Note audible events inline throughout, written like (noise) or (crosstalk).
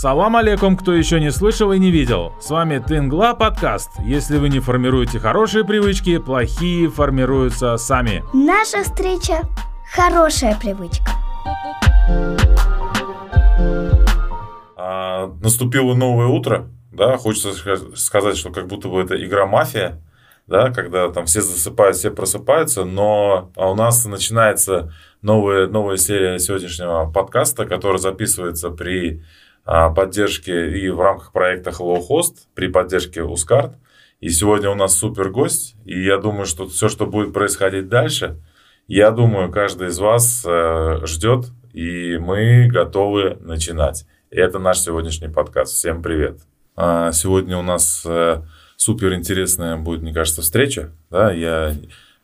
Салам алейкум, кто еще не слышал и не видел. С вами Тынгла подкаст. Если вы не формируете хорошие привычки, плохие формируются сами. Наша встреча – хорошая привычка. А, наступило новое утро, да, хочется сказать, что как будто бы это игра мафия, да, когда там все засыпают, все просыпаются, но а у нас начинается новая, новая серия сегодняшнего подкаста, которая записывается при а, поддержке и в рамках проекта Hello Host, при поддержке Ускарт. И сегодня у нас супер гость, и я думаю, что все, что будет происходить дальше, я думаю, каждый из вас э, ждет, и мы готовы начинать. И это наш сегодняшний подкаст. Всем привет. А, сегодня у нас э, супер интересная будет, мне кажется, встреча. Да, я,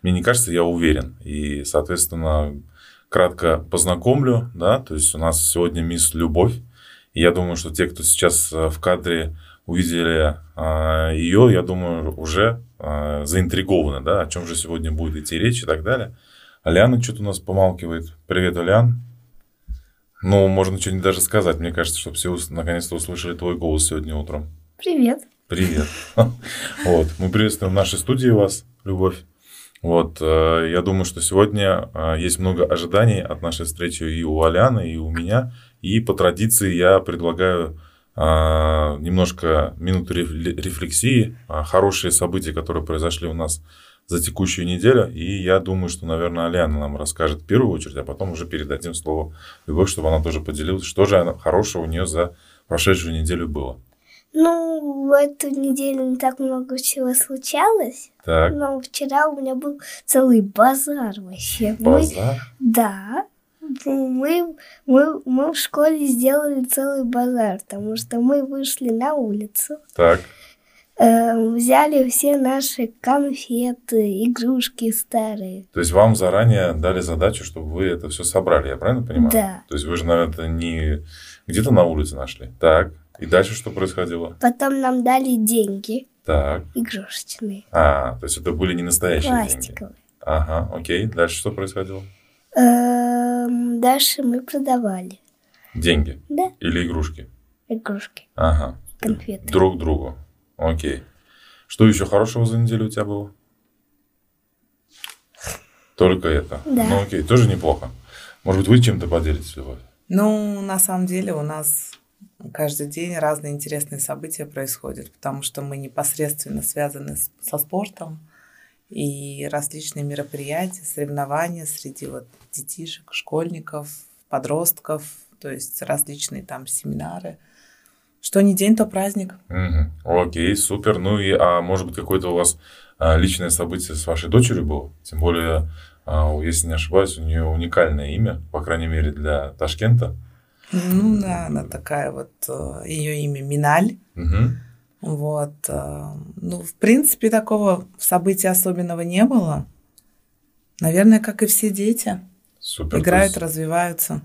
мне не кажется, я уверен. И, соответственно, кратко познакомлю. Да, то есть у нас сегодня мисс Любовь. Я думаю, что те, кто сейчас э, в кадре увидели а, ее, я думаю, уже а, заинтригованы, да, о чем же сегодня будет идти речь и так далее. Аляна что-то у нас помалкивает. Привет, Алян. Ну, можно что-нибудь даже сказать. Мне кажется, чтобы все наконец-то услышали твой голос сегодня утром. Привет. Привет. (laughs) Вот. Мы приветствуем в нашей студии вас, Любовь. Вот. Э, я думаю, что сегодня э, есть много ожиданий от нашей встречи и у Аляны, и у меня. И по традиции я предлагаю э, немножко минуту рефлексии, хорошие события, которые произошли у нас за текущую неделю. И я думаю, что, наверное, Алиана нам расскажет в первую очередь, а потом уже передадим слово Любовь, чтобы она тоже поделилась, что же хорошего у нее за прошедшую неделю было. Ну, в эту неделю не так много чего случалось. Так. Но вчера у меня был целый базар вообще. Базар? Мы, да. Мы, мы, мы в школе сделали целый базар, потому что мы вышли на улицу. Так. Э, взяли все наши конфеты, игрушки старые. То есть вам заранее дали задачу, чтобы вы это все собрали, я правильно понимаю? Да. То есть вы же, наверное, не где-то на улице нашли. Так. И дальше что происходило? Потом нам дали деньги. Так. Игрушечные. А, то есть это были не настоящие Пластиковые. деньги. Ага, окей. Дальше что происходило? Эм, дальше мы продавали. Деньги? Да. Или игрушки? Игрушки. Ага. Конфеты. Друг другу. Окей. Что еще хорошего за неделю у тебя было? Только это. Да. Ну окей, тоже неплохо. Может быть, вы чем-то поделитесь, Любовь? Ну, на самом деле у нас каждый день разные интересные события происходят, потому что мы непосредственно связаны с, со спортом и различные мероприятия, соревнования среди вот детишек, школьников, подростков, то есть различные там семинары – что не день, то праздник. Угу. Окей, супер. Ну и, а может быть, какое-то у вас а, личное событие с вашей дочерью было? Тем более, а, если не ошибаюсь, у нее уникальное имя, по крайней мере, для Ташкента. Ну да, она такая вот, э, ее имя Миналь. Угу. Вот. Э, ну, в принципе, такого события особенного не было. Наверное, как и все дети. Супер. Играют, есть... развиваются.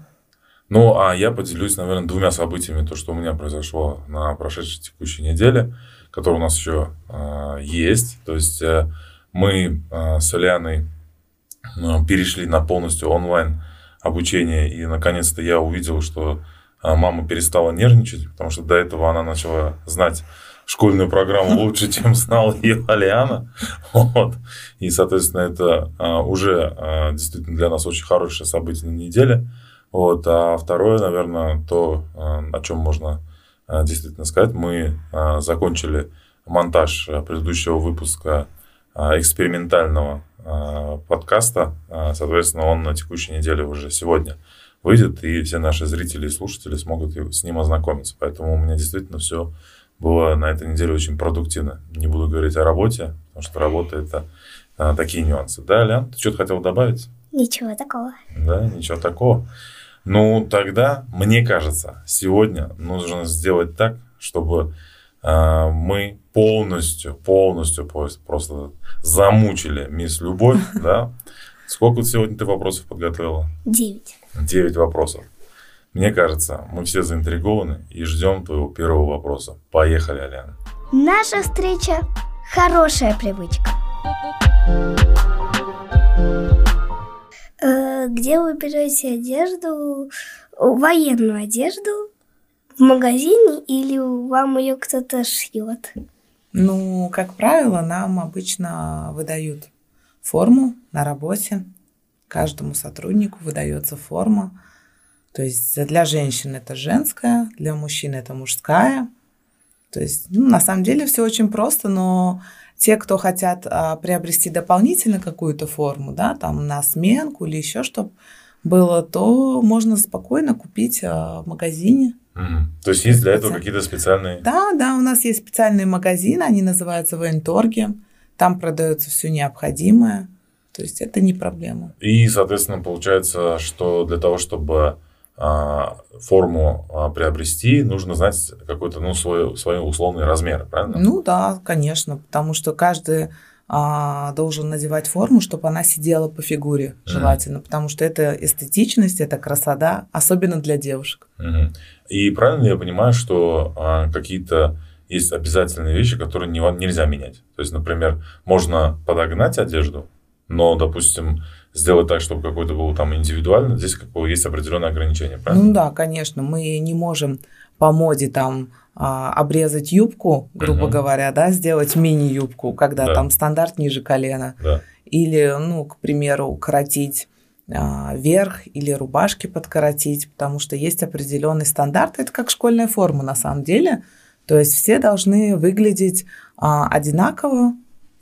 Ну, а я поделюсь, наверное, двумя событиями, то, что у меня произошло на прошедшей текущей неделе, которое у нас еще э, есть. То есть э, мы э, с Аляной э, перешли на полностью онлайн обучение, и наконец-то я увидел, что э, мама перестала нервничать, потому что до этого она начала знать школьную программу лучше, (laughs) чем знал ее Алиана. Вот. И, соответственно, это э, уже э, действительно для нас очень хорошее событие на неделе. Вот. А второе, наверное, то, а, о чем можно а, действительно сказать, мы а, закончили монтаж предыдущего выпуска экспериментального подкаста. Соответственно, он на текущей неделе уже сегодня выйдет, и все наши зрители и слушатели смогут с ним ознакомиться. Поэтому у меня действительно все было на этой неделе очень продуктивно. Не буду говорить о работе, потому что работа это такие нюансы. Да, Лян, ты что-то хотел добавить? Ничего такого. Да, ничего такого. Ну, тогда, мне кажется, сегодня нужно сделать так, чтобы э, мы полностью, полностью просто замучили мисс Любовь, (laughs) да? Сколько сегодня ты вопросов подготовила? Девять. Девять вопросов. Мне кажется, мы все заинтригованы и ждем твоего первого вопроса. Поехали, Аляна. Наша встреча – хорошая привычка. Э, где вы берете одежду, военную одежду, в магазине или вам ее кто-то шьет? Ну, как правило, нам обычно выдают форму на работе. Каждому сотруднику выдается форма. То есть для женщин это женская, для мужчин это мужская. То есть, ну, на самом деле все очень просто, но те, кто хотят а, приобрести дополнительно какую-то форму, да, там на сменку или еще чтобы было, то можно спокойно купить а, в магазине. Угу. То есть есть для этого какие-то специальные? Да, да, у нас есть специальные магазины, они называются военторги. Там продается все необходимое. То есть это не проблема. И, соответственно, получается, что для того, чтобы форму а, приобрести, нужно знать какой-то, ну, свой, свой условный размер, правильно? Ну да, конечно, потому что каждый а, должен надевать форму, чтобы она сидела по фигуре, желательно, mm. потому что это эстетичность, это красота, особенно для девушек. Mm. И правильно я понимаю, что а, какие-то есть обязательные вещи, которые не, нельзя менять. То есть, например, можно подогнать одежду, но, допустим, сделать так, чтобы какой-то был там индивидуально, здесь как бы есть определенные ограничения, правильно? Ну да, конечно, мы не можем по моде там а, обрезать юбку, грубо угу. говоря, да, сделать мини-юбку, когда да. там стандарт ниже колена. Да. Или, ну, к примеру, коротить а, верх или рубашки подкоротить, потому что есть определенный стандарт. Это как школьная форма на самом деле. То есть все должны выглядеть а, одинаково,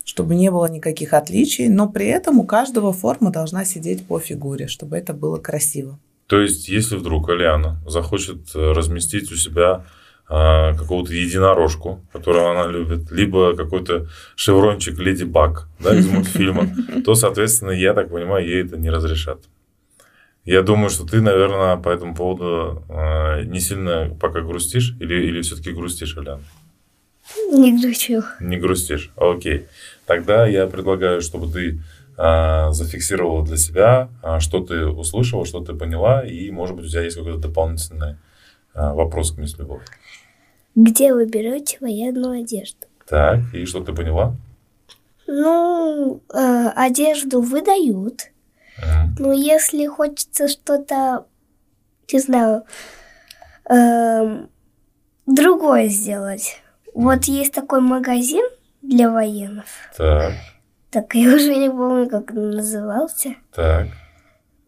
чтобы не было никаких отличий, но при этом у каждого форма должна сидеть по фигуре, чтобы это было красиво. То есть, если вдруг Алиана захочет э, разместить у себя а, какого-то единорожку, которую она любит, либо какой-то шеврончик Леди Баг да, из мультфильма, (laughs) то, соответственно, я так понимаю, ей это не разрешат. Я думаю, что ты, наверное, по этому поводу э, не сильно пока грустишь, или, или все-таки грустишь, Аляна? Не грустю. Не грустишь, окей. Тогда я предлагаю, чтобы ты а, зафиксировала для себя, а, что ты услышала, что ты поняла, и, может быть, у тебя есть какой-то дополнительный а, вопрос к мисс Любовь. Где вы берете военную одежду? Так, и что ты поняла? Ну, э, одежду выдают. Mm. Но если хочется что-то, не знаю, э, другое сделать. Вот есть такой магазин, для военных. Так. Так, я (laughs) уже не помню, как он назывался. Так.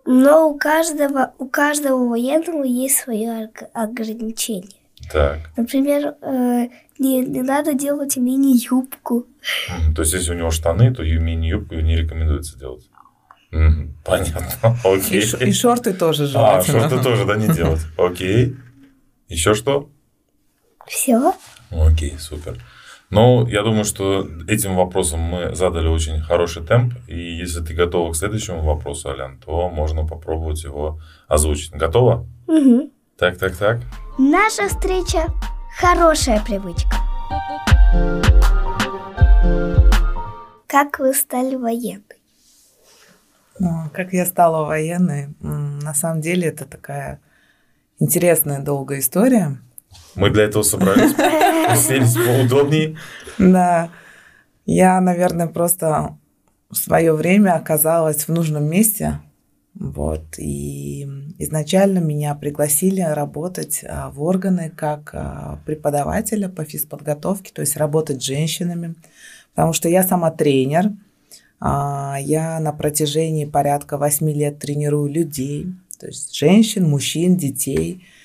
Но у каждого, у каждого военного есть свое ограничение. Так. Например, э, не, не надо делать мини-юбку. То есть, если у него штаны, то мини-юбку не рекомендуется делать. (laughs) Понятно. Окей. И, и шорты тоже а, желательно. А, шорты тоже, да, не делать. (laughs) Окей. Еще что? Все. Окей, супер. Но я думаю, что этим вопросом мы задали очень хороший темп. И если ты готова к следующему вопросу, Алян, то можно попробовать его озвучить. Готова? Угу. Так, так, так. Наша встреча – хорошая привычка. Как вы стали военной? Как я стала военной? На самом деле это такая интересная долгая история. Мы для этого собрались, (laughs) уселись поудобнее. Да. Я, наверное, просто в свое время оказалась в нужном месте. Вот. И изначально меня пригласили работать а, в органы как а, преподавателя по физподготовке, то есть работать с женщинами, потому что я сама тренер. А, я на протяжении порядка восьми лет тренирую людей, то есть женщин, мужчин, детей –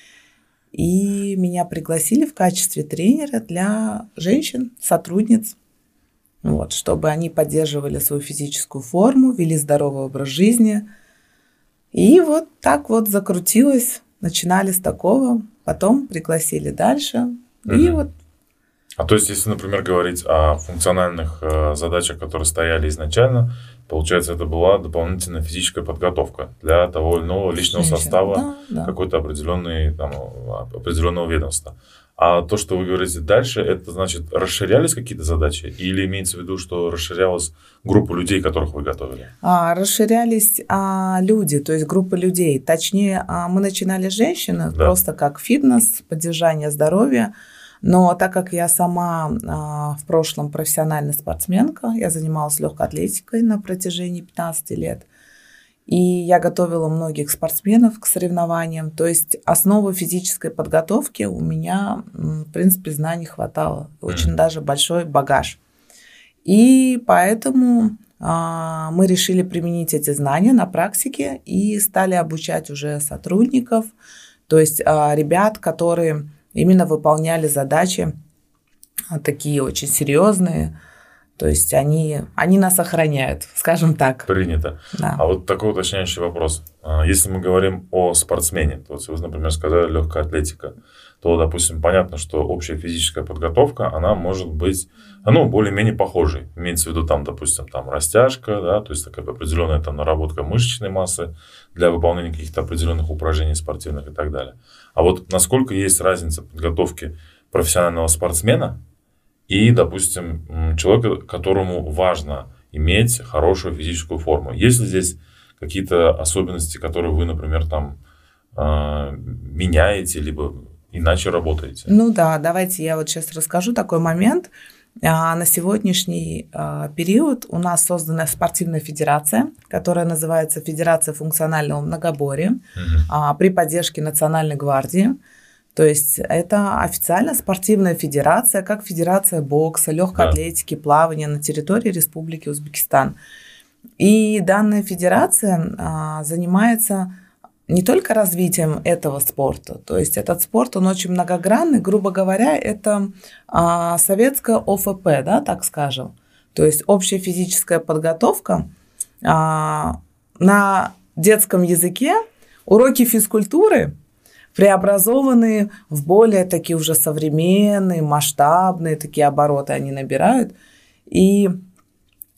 и меня пригласили в качестве тренера для женщин, сотрудниц, вот, чтобы они поддерживали свою физическую форму, вели здоровый образ жизни. И вот так вот закрутилось. Начинали с такого, потом пригласили дальше. Угу. И вот а то есть, если, например, говорить о функциональных э, задачах, которые стояли изначально, получается, это была дополнительная физическая подготовка для того или иного личного Женщина. состава да, да. какой-то определенной, там, определенного ведомства. А то, что вы говорите дальше, это значит, расширялись какие-то задачи? Или имеется в виду, что расширялась группа людей, которых вы готовили? А, расширялись а, люди, то есть группа людей. Точнее, а, мы начинали с женщины, да. просто как фитнес, поддержание здоровья. Но так как я сама а, в прошлом профессиональная спортсменка, я занималась легкой атлетикой на протяжении 15 лет. И я готовила многих спортсменов к соревнованиям. То есть основы физической подготовки у меня, в принципе, знаний хватало. Очень mm. даже большой багаж. И поэтому а, мы решили применить эти знания на практике и стали обучать уже сотрудников, то есть а, ребят, которые именно выполняли задачи а, такие очень серьезные, то есть они, они нас охраняют, скажем так. Принято. Да. А вот такой уточняющий вопрос. А, если мы говорим о спортсмене, то вот вы, например, сказали легкая атлетика, то, допустим, понятно, что общая физическая подготовка, она может быть, ну, более-менее похожей. Имеется в виду там, допустим, там растяжка, да, то есть такая определенная там наработка мышечной массы для выполнения каких-то определенных упражнений спортивных и так далее. А вот насколько есть разница подготовки профессионального спортсмена и, допустим, человека, которому важно иметь хорошую физическую форму. Есть ли здесь какие-то особенности, которые вы, например, там а, меняете, либо иначе работаете? Ну да, давайте я вот сейчас расскажу такой момент. А, на сегодняшний а, период у нас создана спортивная федерация, которая называется Федерация функционального многоборья угу. при поддержке Национальной гвардии. То есть это официально спортивная федерация, как федерация бокса, легкой да. атлетики, плавания на территории Республики Узбекистан. И данная федерация а, занимается не только развитием этого спорта, то есть этот спорт, он очень многогранный, грубо говоря, это а, советская ОФП, да, так скажем, то есть общая физическая подготовка а, на детском языке, уроки физкультуры – преобразованные в более такие уже современные, масштабные такие обороты они набирают. И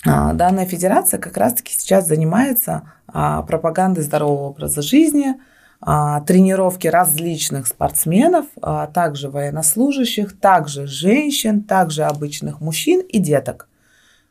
данная федерация как раз-таки сейчас занимается а, пропагандой здорового образа жизни, а, тренировки различных спортсменов, а, также военнослужащих, также женщин, также обычных мужчин и деток.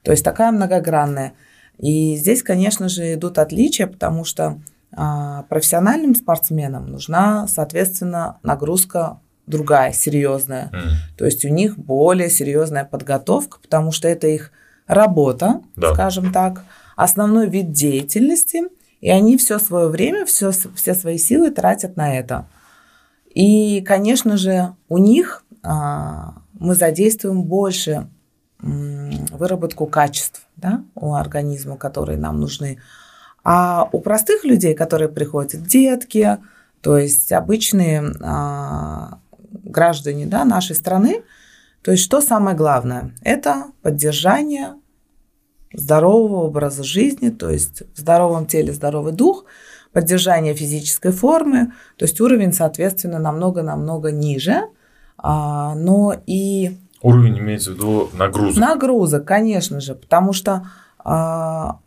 То есть такая многогранная. И здесь, конечно же, идут отличия, потому что а, профессиональным спортсменам нужна, соответственно, нагрузка другая, серьезная. Mm. То есть у них более серьезная подготовка, потому что это их работа, да. скажем так, основной вид деятельности, и они все свое время, все, все свои силы тратят на это. И, конечно же, у них а, мы задействуем больше м, выработку качеств да, у организма, которые нам нужны. А у простых людей, которые приходят, детки, то есть обычные а, граждане да, нашей страны, то есть что самое главное? Это поддержание здорового образа жизни, то есть в здоровом теле здоровый дух, поддержание физической формы, то есть уровень, соответственно, намного-намного ниже, а, но и... Уровень имеется в виду нагрузок. Нагрузок, конечно же, потому что а,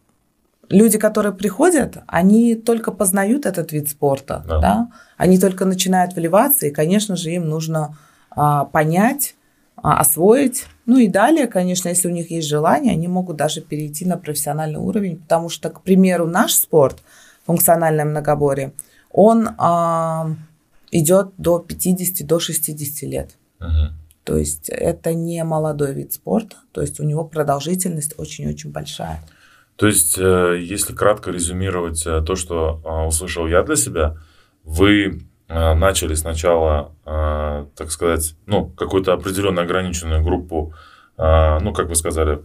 люди, которые приходят, они только познают этот вид спорта, да. Да? они только начинают вливаться, и, конечно же, им нужно а, понять, освоить. Ну и далее, конечно, если у них есть желание, они могут даже перейти на профессиональный уровень, потому что, к примеру, наш спорт, функциональное многоборье, он а, идет до 50, до 60 лет. Угу. То есть это не молодой вид спорта, то есть у него продолжительность очень-очень большая. То есть, э, если кратко резюмировать э, то, что э, услышал я для себя, вы начали сначала, так сказать, ну, какую-то определенную ограниченную группу, ну, как вы сказали,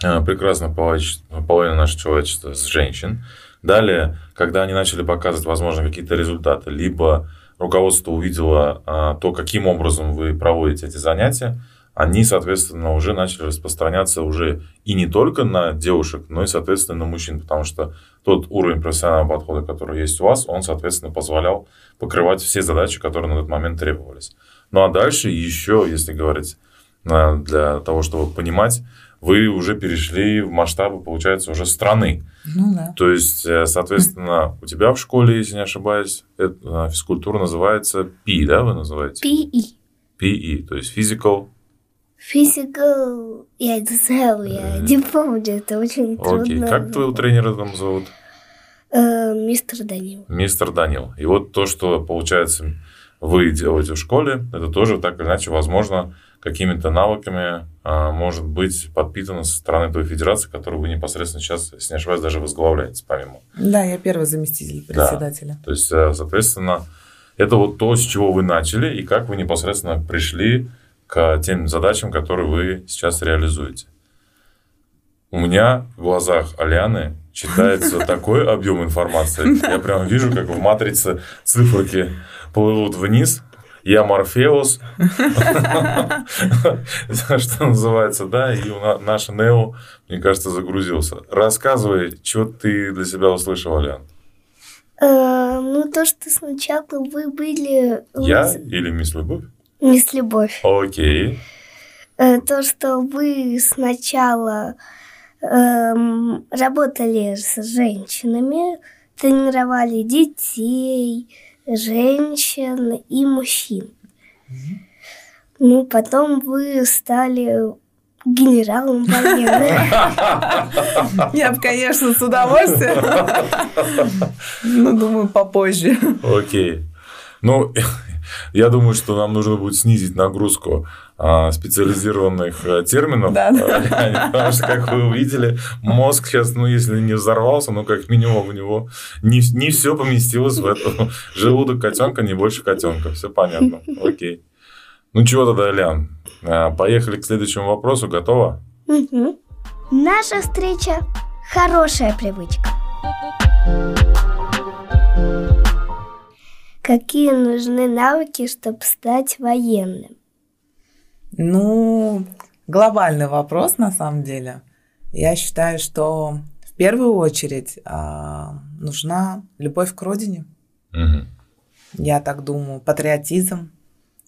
прекрасно половина нашего человечества с женщин. Далее, когда они начали показывать, возможно, какие-то результаты, либо руководство увидело то, каким образом вы проводите эти занятия, они, соответственно, уже начали распространяться уже и не только на девушек, но и, соответственно, на мужчин, потому что тот уровень профессионального подхода, который есть у вас, он, соответственно, позволял покрывать все задачи, которые на тот момент требовались. Ну а дальше еще, если говорить э, для того, чтобы понимать, вы уже перешли в масштабы, получается, уже страны. Ну да. То есть, э, соответственно, у тебя в школе, если не ошибаюсь, это, э, физкультура называется ПИ, да, вы называете? ПИ. ПИ, то есть Physical Physical, я это знаю, я не помню, это очень трудно. Окей, как твоего тренера там зовут? Э, мистер Данил. Мистер Данил. И вот то, что получается вы делаете в школе, это тоже так или иначе возможно какими-то навыками а, может быть подпитано со стороны той федерации, которую вы непосредственно сейчас, если не ошибаюсь, даже возглавляете, помимо. Да, я первый заместитель председателя. Да. То есть, э, соответственно, это вот то, с чего вы начали, и как вы непосредственно пришли к тем задачам, которые вы сейчас реализуете. У меня в глазах Аляны читается (laughs) такой объем информации. Я прям вижу, как в матрице циферки плывут вниз, я Морфеус, (laughs) что называется, да, и наш Нео, мне кажется, загрузился. Рассказывай, что ты для себя услышал, Алян. Э, ну, то, что сначала вы были... Я или Мисс Любовь? Мисс Любовь. Окей. Э, то, что вы сначала эм, работали с женщинами, тренировали детей, женщин и мужчин. Ну, потом вы стали генералом военным. Я бы, конечно, с удовольствием. (laughs) Ну, думаю, попозже. Окей. Ну, я думаю, что нам нужно будет снизить нагрузку а, специализированных а, терминов. Да, да. (laughs) Потому что, как вы увидели, мозг сейчас, ну, если не взорвался, ну, как минимум у него не, не все поместилось в это. (laughs) Желудок котенка не больше котенка. Все понятно. (laughs) Окей. Ну, чего тогда, Лян? А, поехали к следующему вопросу. Готова? Угу. Наша встреча – хорошая привычка. Какие нужны навыки, чтобы стать военным? Ну, глобальный вопрос на самом деле. Я считаю, что в первую очередь а, нужна любовь к родине. Угу. Я так думаю, патриотизм.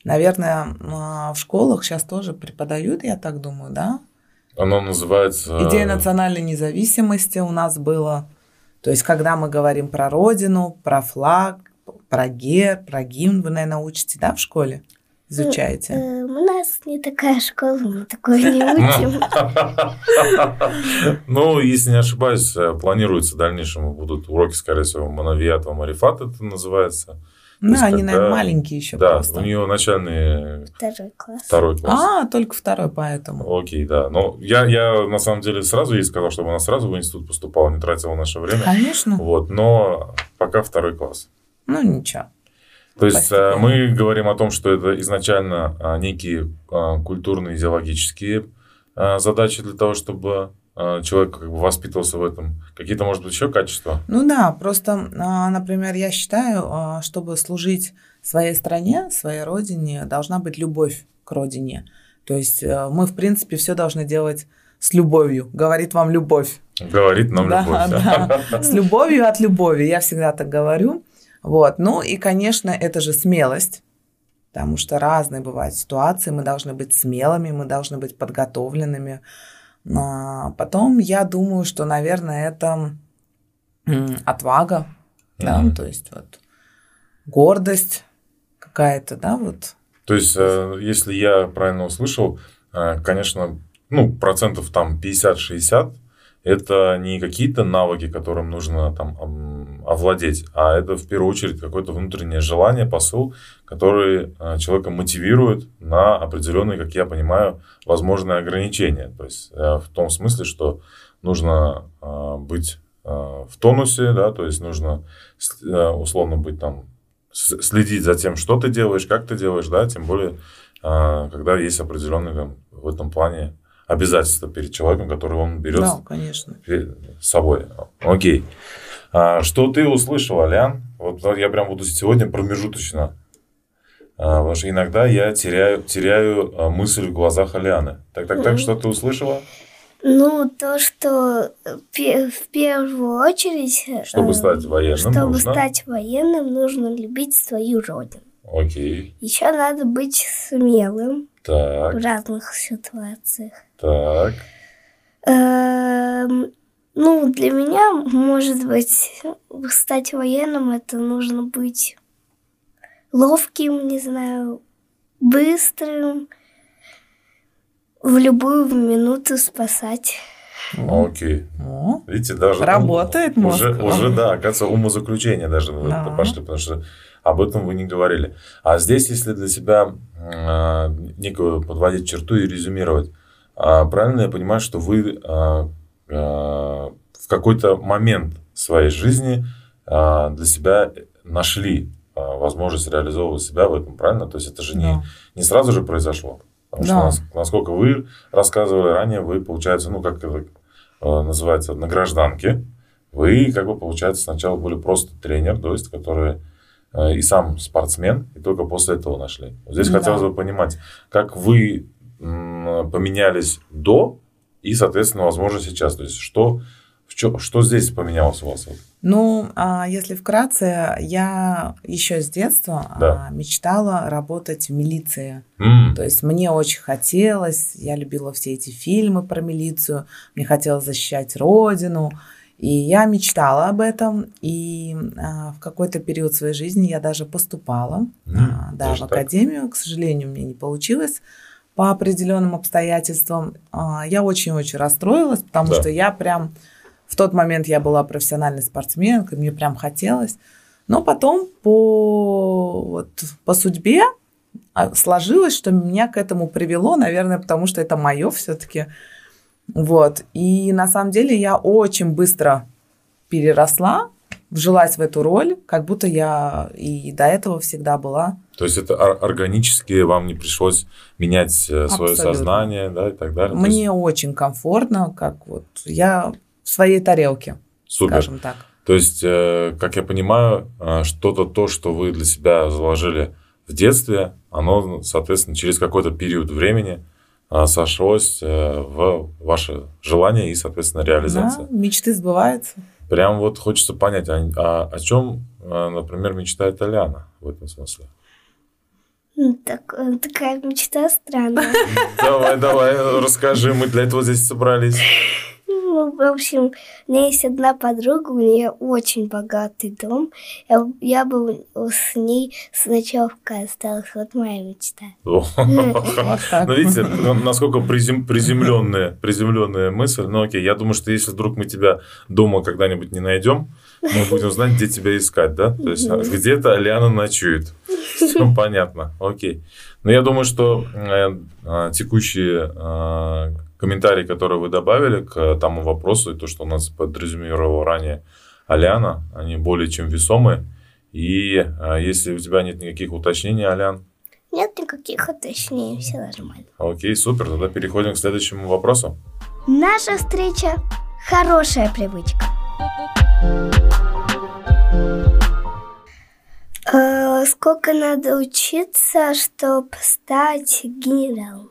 Наверное, а, в школах сейчас тоже преподают, я так думаю, да? Оно называется... Идея национальной независимости у нас было. То есть, когда мы говорим про родину, про флаг, про герб, про гимн вы, наверное, учите, да, в школе? Изучаете? Э, у нас не такая школа, мы такое не учим. (laughs) Ну, если не ошибаюсь, э, планируется в дальнейшем будут уроки, скорее всего, Моновиат, Марифат это называется. Ну, они, когда... наверное, маленькие еще да, просто. у нее начальный... Второй класс. Второй класс. А, только второй, поэтому. Окей, да. Но я, я на самом деле сразу ей сказал, чтобы она сразу в институт поступала, не тратила наше время. Конечно. Вот, но пока второй класс. Ну, ничего. То есть Спасибо. мы говорим о том, что это изначально а, некие а, культурные, идеологические а, задачи для того, чтобы человек как бы воспитывался в этом. Какие-то, может быть, еще качества? Ну да, просто, например, я считаю, чтобы служить своей стране, своей родине, должна быть любовь к родине. То есть э, мы, в принципе, все должны делать с любовью. Говорит вам любовь. Говорит нам да, любовь. Да. С любовью от любови. Я всегда так говорю. Вот. Ну и, конечно, это же смелость, потому что разные бывают ситуации, мы должны быть смелыми, мы должны быть подготовленными. А потом я думаю, что, наверное, это отвага, mm-hmm. да, то есть вот гордость какая-то, да, вот. То есть, э, если я правильно услышал, э, конечно, ну, процентов там 50-60 это не какие-то навыки, которым нужно там овладеть, а это в первую очередь какое-то внутреннее желание, посыл, который э, человека мотивирует на определенные, как я понимаю, возможные ограничения. То есть э, в том смысле, что нужно э, быть в тонусе, да, то есть нужно условно быть там следить за тем, что ты делаешь, как ты делаешь, да, тем более, когда есть определенные там, в этом плане обязательства перед человеком, который он берет да, конечно. с собой. Окей. А, что ты услышала, Лян? Вот я прям буду сегодня промежуточно. А, потому что иногда я теряю, теряю а, мысль в глазах Аляны. Так, так, так, что ты услышала? Ну, то, что в первую очередь... Чтобы э, стать военным Чтобы нужно... стать военным, нужно любить свою родину. Окей. Еще надо быть смелым. Так. В разных ситуациях. Так. Эм, ну, для меня, может быть, стать военным, это нужно быть ловким, не знаю, быстрым, в любую минуту спасать. Окей. О, Видите, даже... Работает мозг. Уже, уже, да, оказывается, умозаключение даже да. пошли, потому что об этом вы не говорили. А здесь, если для себя некую подводить черту и резюмировать, э, правильно я понимаю, что вы э, э, в какой-то момент своей жизни э, для себя нашли э, возможность реализовывать себя в этом, правильно? То есть это же не, Да. не сразу же произошло. Потому что, Да. нас- насколько вы рассказывали ранее, вы, получается, ну, как это э, называется, на гражданке, вы, как бы, получается, сначала были просто тренер, то есть, который э, и сам спортсмен, и только после этого нашли. Вот Здесь Да. хотелось бы понимать, как вы поменялись до и, соответственно, возможно, сейчас. То есть, что, в чё- что здесь поменялось у вас? Ну, а если вкратце, я еще с детства Да. а, мечтала работать в милиции. М, То есть мне очень хотелось, я любила все эти фильмы про милицию, мне хотелось защищать родину, и я мечтала об этом, и а, в какой-то период своей жизни я даже поступала, м, а, да, в так. академию, к сожалению, мне не получилось по определенным обстоятельствам. А, Я очень-очень расстроилась, потому Да. что я прям в тот момент я была профессиональной спортсменкой, мне прям хотелось. Но потом по, вот, по судьбе а, сложилось, что меня к этому привело, наверное, потому что это мое все-таки. Вот. И на самом деле я очень быстро переросла, вжилась в эту роль, как будто я и до этого всегда была. То есть это ор- органически вам не пришлось менять э, свое Абсолютно. сознание, да, и так далее. То есть Мне очень комфортно, как вот я в своей тарелке, супер. скажем так. То есть, э, как я понимаю, э, что-то то, что вы для себя заложили в детстве, оно, соответственно, через какой-то период времени сошлось э, в ваше желание и, соответственно, Да, реализация. мечты сбываются. Прям вот хочется понять, а, а о чем, э, например, мечтает Аляна в этом смысле? Ну, так- э, такая мечта странная. Давай, давай, расскажи, мы для этого здесь собрались. Ну, в общем, у меня есть одна подруга, у нее очень богатый дом. Я, я бы с ней сначала осталась. Вот моя мечта. (laughs) Ну, видите, ну, насколько призем, приземленная, приземленная мысль. Ну, окей, я думаю, что если вдруг мы тебя дома когда-нибудь не найдем, мы будем знать, где тебя искать, да? То есть а, где-то Лиана ночует. Все (laughs) понятно, окей. Но я думаю, что э, а, текущие комментарии, которые вы добавили к тому вопросу, и то, что у нас подрезюмировала ранее Аляна, они более чем весомые. И а, если у тебя нет никаких уточнений, Алян, Нет никаких уточнений, все нормально. Окей, супер. Тогда переходим к следующему вопросу. Наша встреча – хорошая привычка. Э, Сколько надо учиться, чтобы стать генералом?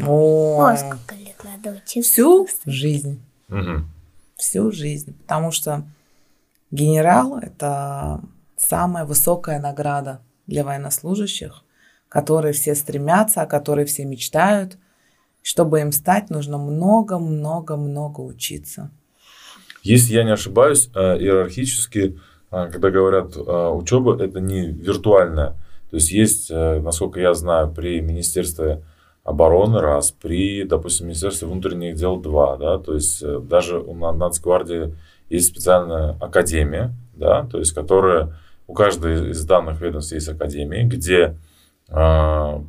О, О, сколько лет надо учиться? всю жизнь. Мгм. Всю жизнь. Потому что генерал – это самая высокая награда для военнослужащих, которые все стремятся, о которой все мечтают. Чтобы им стать, нужно много-много-много учиться. Если я не ошибаюсь, э, иерархически, э, когда говорят э, учеба, это не виртуальная. То есть есть, насколько я знаю, при Министерстве обороны раз, при, допустим, Министерстве внутренних дел два, да, то есть э, даже у На- Нацгвардии есть специальная академия, да, то есть которая у каждой из данных ведомств есть академии, где э,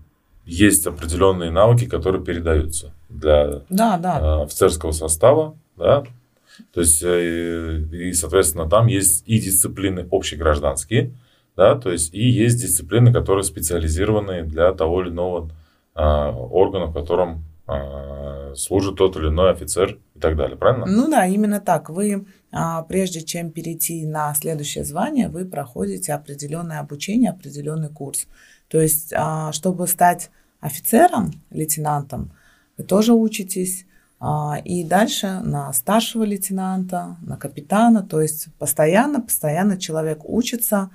есть определенные навыки, которые передаются для Да, да. э, офицерского состава, да, то есть, э, и, соответственно, там есть и дисциплины общегражданские, да, то есть, и есть дисциплины, которые специализированы для того или иного э, органа, в котором э, служит тот или иной офицер и так далее, правильно? Ну да, именно так. Вы, а, прежде чем перейти на следующее звание, вы проходите определенное обучение, определенный курс. То есть, а, чтобы стать офицером, лейтенантом, вы тоже учитесь. а, И дальше на старшего лейтенанта, на капитана. То есть постоянно, постоянно человек учится.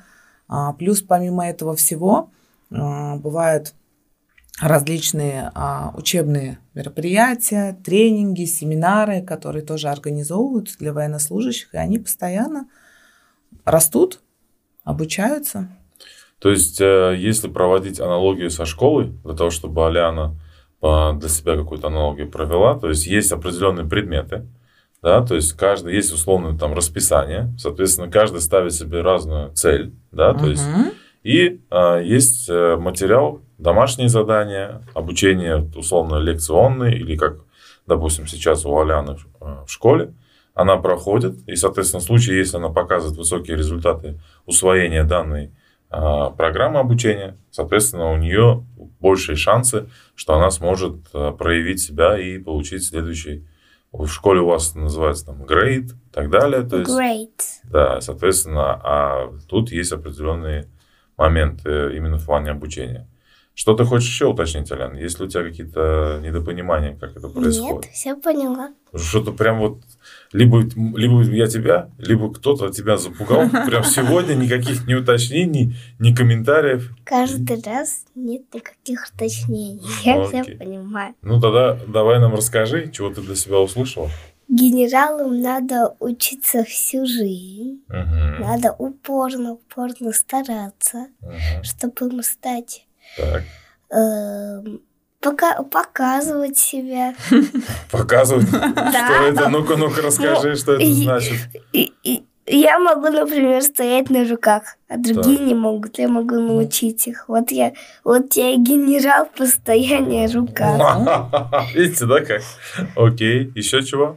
А, Плюс помимо этого всего а, бывают различные а, учебные мероприятия, тренинги, семинары, которые тоже организовываются для военнослужащих, и они постоянно растут, обучаются. То есть, э, если проводить аналогию со школой, для того, чтобы Аляна э, для себя какую-то аналогию провела, то есть есть определенные предметы, да, то есть каждый, есть условное там расписание, соответственно, каждый ставит себе разную цель, да, то есть Мгм. И а, есть э, материал, домашние задания, обучение условно лекционные или как, допустим, сейчас у Аляны э, в школе, она проходит, и, соответственно, в случае, если она показывает высокие результаты усвоения данной а, программы обучения, соответственно, у нее большие шансы, что она сможет а, проявить себя и получить следующий. В школе у вас называется там грейд и так далее. То есть, Great. да, соответственно, а тут есть определенные моменты именно в плане обучения. Что ты хочешь еще уточнить, Алян? Есть ли у тебя какие-то недопонимания, как это происходит? Нет, все поняла. Что-то прям вот либо, либо я тебя, либо кто-то тебя запугал. (laughs) Прям сегодня никаких ни уточнений, ни комментариев. Каждый раз нет никаких уточнений. (laughs) Я все понимаю. Ну тогда давай нам расскажи, чего ты для себя услышала. Генералам надо учиться всю жизнь. Мгм. Надо упорно, упорно стараться, Мгм. чтобы им стать, Так. эм, пока, показывать себя. (laughs) Показывать, (laughs) что это? Ну-ка, ну-ка, расскажи, что это значит. Я могу, например, стоять на руках, а другие не могут. Я могу научить их. Вот я, вот я и генерал по стоянию на руках. (laughs) Видите, да, как? Окей, еще чего?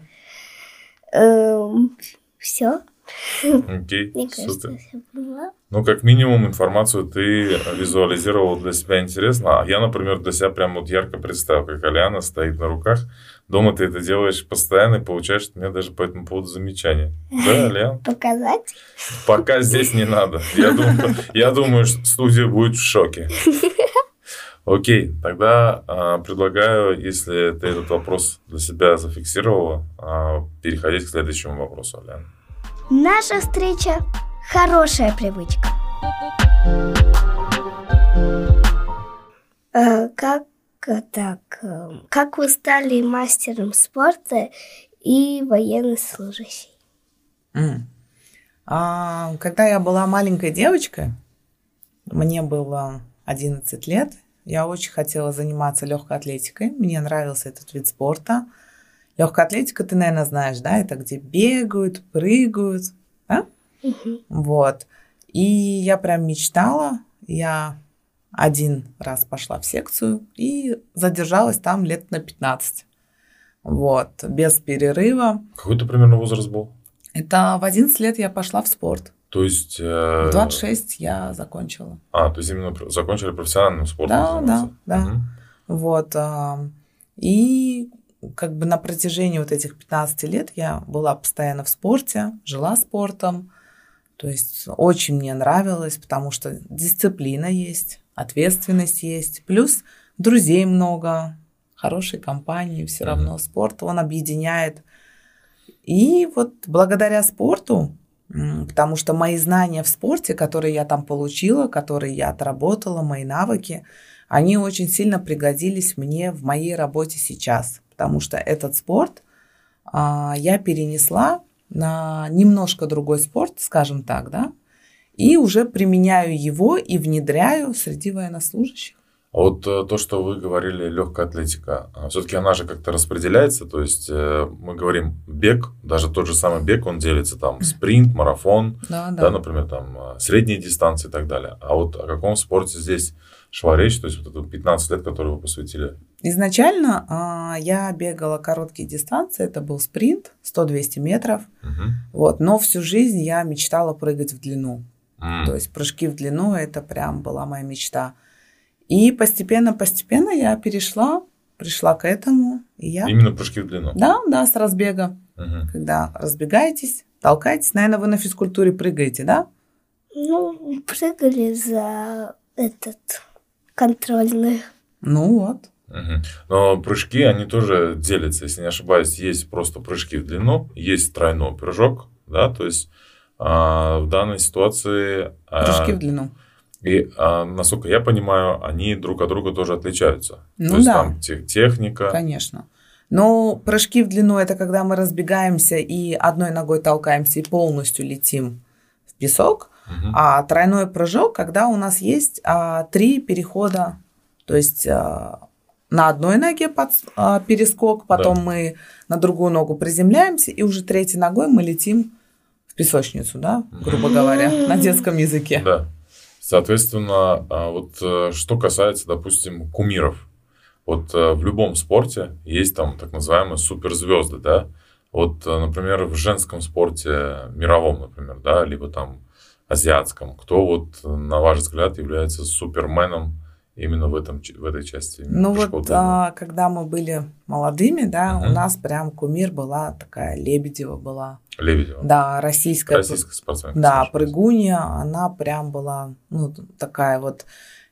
Все, Окей, мне супер. Ну, как минимум, информацию ты визуализировал для себя интересно. А я, например, для себя прям вот ярко представил, как Аляна стоит на руках. Дома ты это делаешь постоянно и получаешь от меня даже по этому поводу замечания. Да, (laughs) Алян? Показать? Пока здесь не надо. Я думаю, (laughs) я думаю, что студия будет в шоке. (laughs) Окей, тогда а, предлагаю, если ты этот вопрос для себя зафиксировала, а, переходить к следующему вопросу, Алян. Наша встреча – хорошая привычка. Э, Как так? Как вы стали мастером спорта и военной служащей? М. А, когда я была маленькой девочкой, мне было 11 лет, я очень хотела заниматься легкой атлетикой. Мне нравился этот вид спорта. Легкая атлетика, ты, наверное, знаешь, да? Это где бегают, прыгают, да? Мгм. Вот. И я прям мечтала. Я один раз пошла в секцию и задержалась там лет на 15. Вот, без перерыва. Какой то примерно возраст был? Это в 11 лет я пошла в спорт. То есть... э, В 26 я закончила. А, то есть именно закончили профессиональным спортом Да, заниматься? да, да. Мгм. Вот. а, И как бы на протяжении вот этих 15 лет я была постоянно в спорте, жила спортом. То есть очень мне нравилось, потому что дисциплина есть, ответственность есть, плюс друзей много, хорошей компании, все Мгм. равно спорт, он объединяет. И вот благодаря спорту, потому что мои знания в спорте, которые я там получила, которые я отработала, мои навыки, они очень сильно пригодились мне в моей работе сейчас, потому что этот спорт а, я перенесла на немножко другой спорт, скажем так, да, и уже применяю его и внедряю среди военнослужащих. А вот э, то, что вы говорили, легкая атлетика, все-таки она же как-то распределяется, то есть э, мы говорим бег, даже тот же самый бег, он делится там (clears throat) спринт, марафон, Да, да, например, там э, средние дистанции и так далее. А вот о каком спорте здесь шла речь, то есть вот это 15 лет, которые вы посвятили? Изначально а, я бегала короткие дистанции, это был спринт 100-200 метров, Мгм. вот, но всю жизнь я мечтала прыгать в длину. М. То есть прыжки в длину это прям была моя мечта. И постепенно-постепенно я перешла, пришла к этому, и я... Именно прыжки в длину. Да, да, с разбега. Мгм. Когда разбегаетесь, толкаетесь. Наверное, вы на физкультуре прыгаете, да? Ну, прыгали за этот контрольный. Ну вот. Мгм. Но прыжки, они тоже делятся, если не ошибаюсь, есть просто прыжки в длину, есть тройной прыжок, да, то есть а, в данной ситуации... а, Прыжки в длину. И, а, насколько я понимаю, они друг от друга тоже отличаются. Ну то есть да. там те- техника. Конечно. Но прыжки в длину это когда мы разбегаемся и одной ногой толкаемся и полностью летим в песок. Мгм. А тройной прыжок, когда у нас есть а, три перехода, то есть а, на одной ноге под а, перескок, потом да. мы на другую ногу приземляемся, и уже третьей ногой мы летим в песочницу, да, грубо говоря, на детском языке. Да. Соответственно, а, вот э, что касается, допустим, кумиров. Вот э, в любом спорте есть там так называемые суперзвезды, да. Вот, э, например, в женском спорте, мировом, например, да, либо там азиатском, кто вот, на ваш взгляд, является суперменом именно в, этом, в этой части? Ну вот, а, когда мы были молодыми, да, угу. у нас прям кумир была такая, Лебедева была. Лебедева? Да, российская. Российская спортсменка. Да, прыгунья, она прям была, ну, такая вот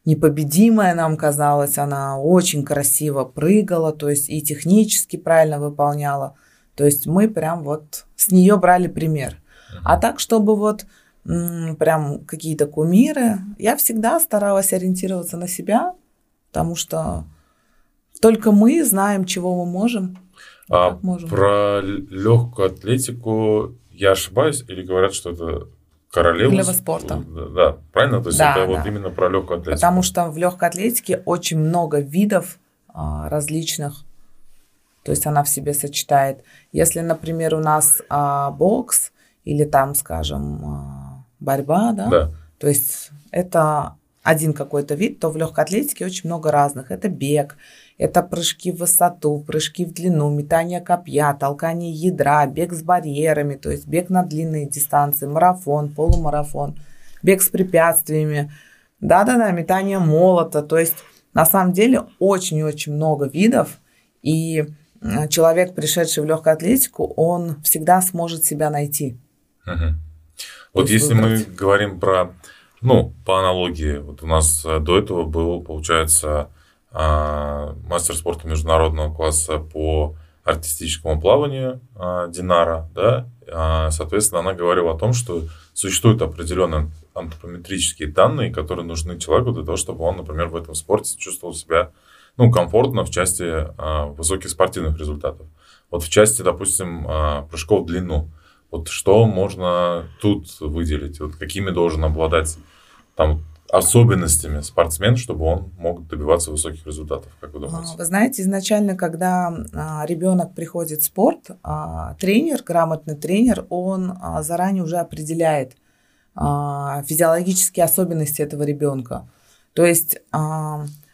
непобедимая нам казалась, она очень красиво прыгала, то есть и технически правильно выполняла. То есть мы прям вот с нее брали пример. А так, чтобы вот прям какие-то кумиры. Я всегда старалась ориентироваться на себя, потому что только мы знаем, чего мы можем. А можем. про легкую атлетику я ошибаюсь или говорят, что это королева Королева спорта. Да, правильно? То есть да, это да. вот именно про легкую атлетику. Потому что в легкой атлетике очень много видов а, различных. То есть она в себе сочетает. Если, например, у нас а, бокс или там, скажем, а, борьба, да? Да. То есть это один какой-то вид, то в легкой атлетике очень много разных. Это бег, это прыжки в высоту, прыжки в длину, метание копья, толкание ядра, бег с барьерами, то есть бег на длинные дистанции, марафон, полумарафон, бег с препятствиями, да-да-да, метание молота, то есть на самом деле очень-очень много видов, и человек, пришедший в легкую атлетику, он всегда сможет себя найти. Uh-huh. Вот если выбрать. мы говорим про, ну, по аналогии, вот у нас э, до этого был, получается, а, мастер спорта международного класса по артистическому плаванию а, Динара, да, а, соответственно, она говорила о том, что существуют определенные антропометрические данные, которые нужны человеку для того, чтобы он, например, в этом спорте чувствовал себя ну, комфортно в части высоких спортивных результатов. Вот в части, допустим, прыжков в длину. Вот что можно тут выделить? Вот какими должен обладать там особенностями спортсмен, чтобы он мог добиваться высоких результатов, как вы думаете? Вы знаете, изначально, когда а, ребенок приходит в спорт, а, тренер, грамотный тренер, он а, заранее уже определяет физиологические особенности этого ребенка. То есть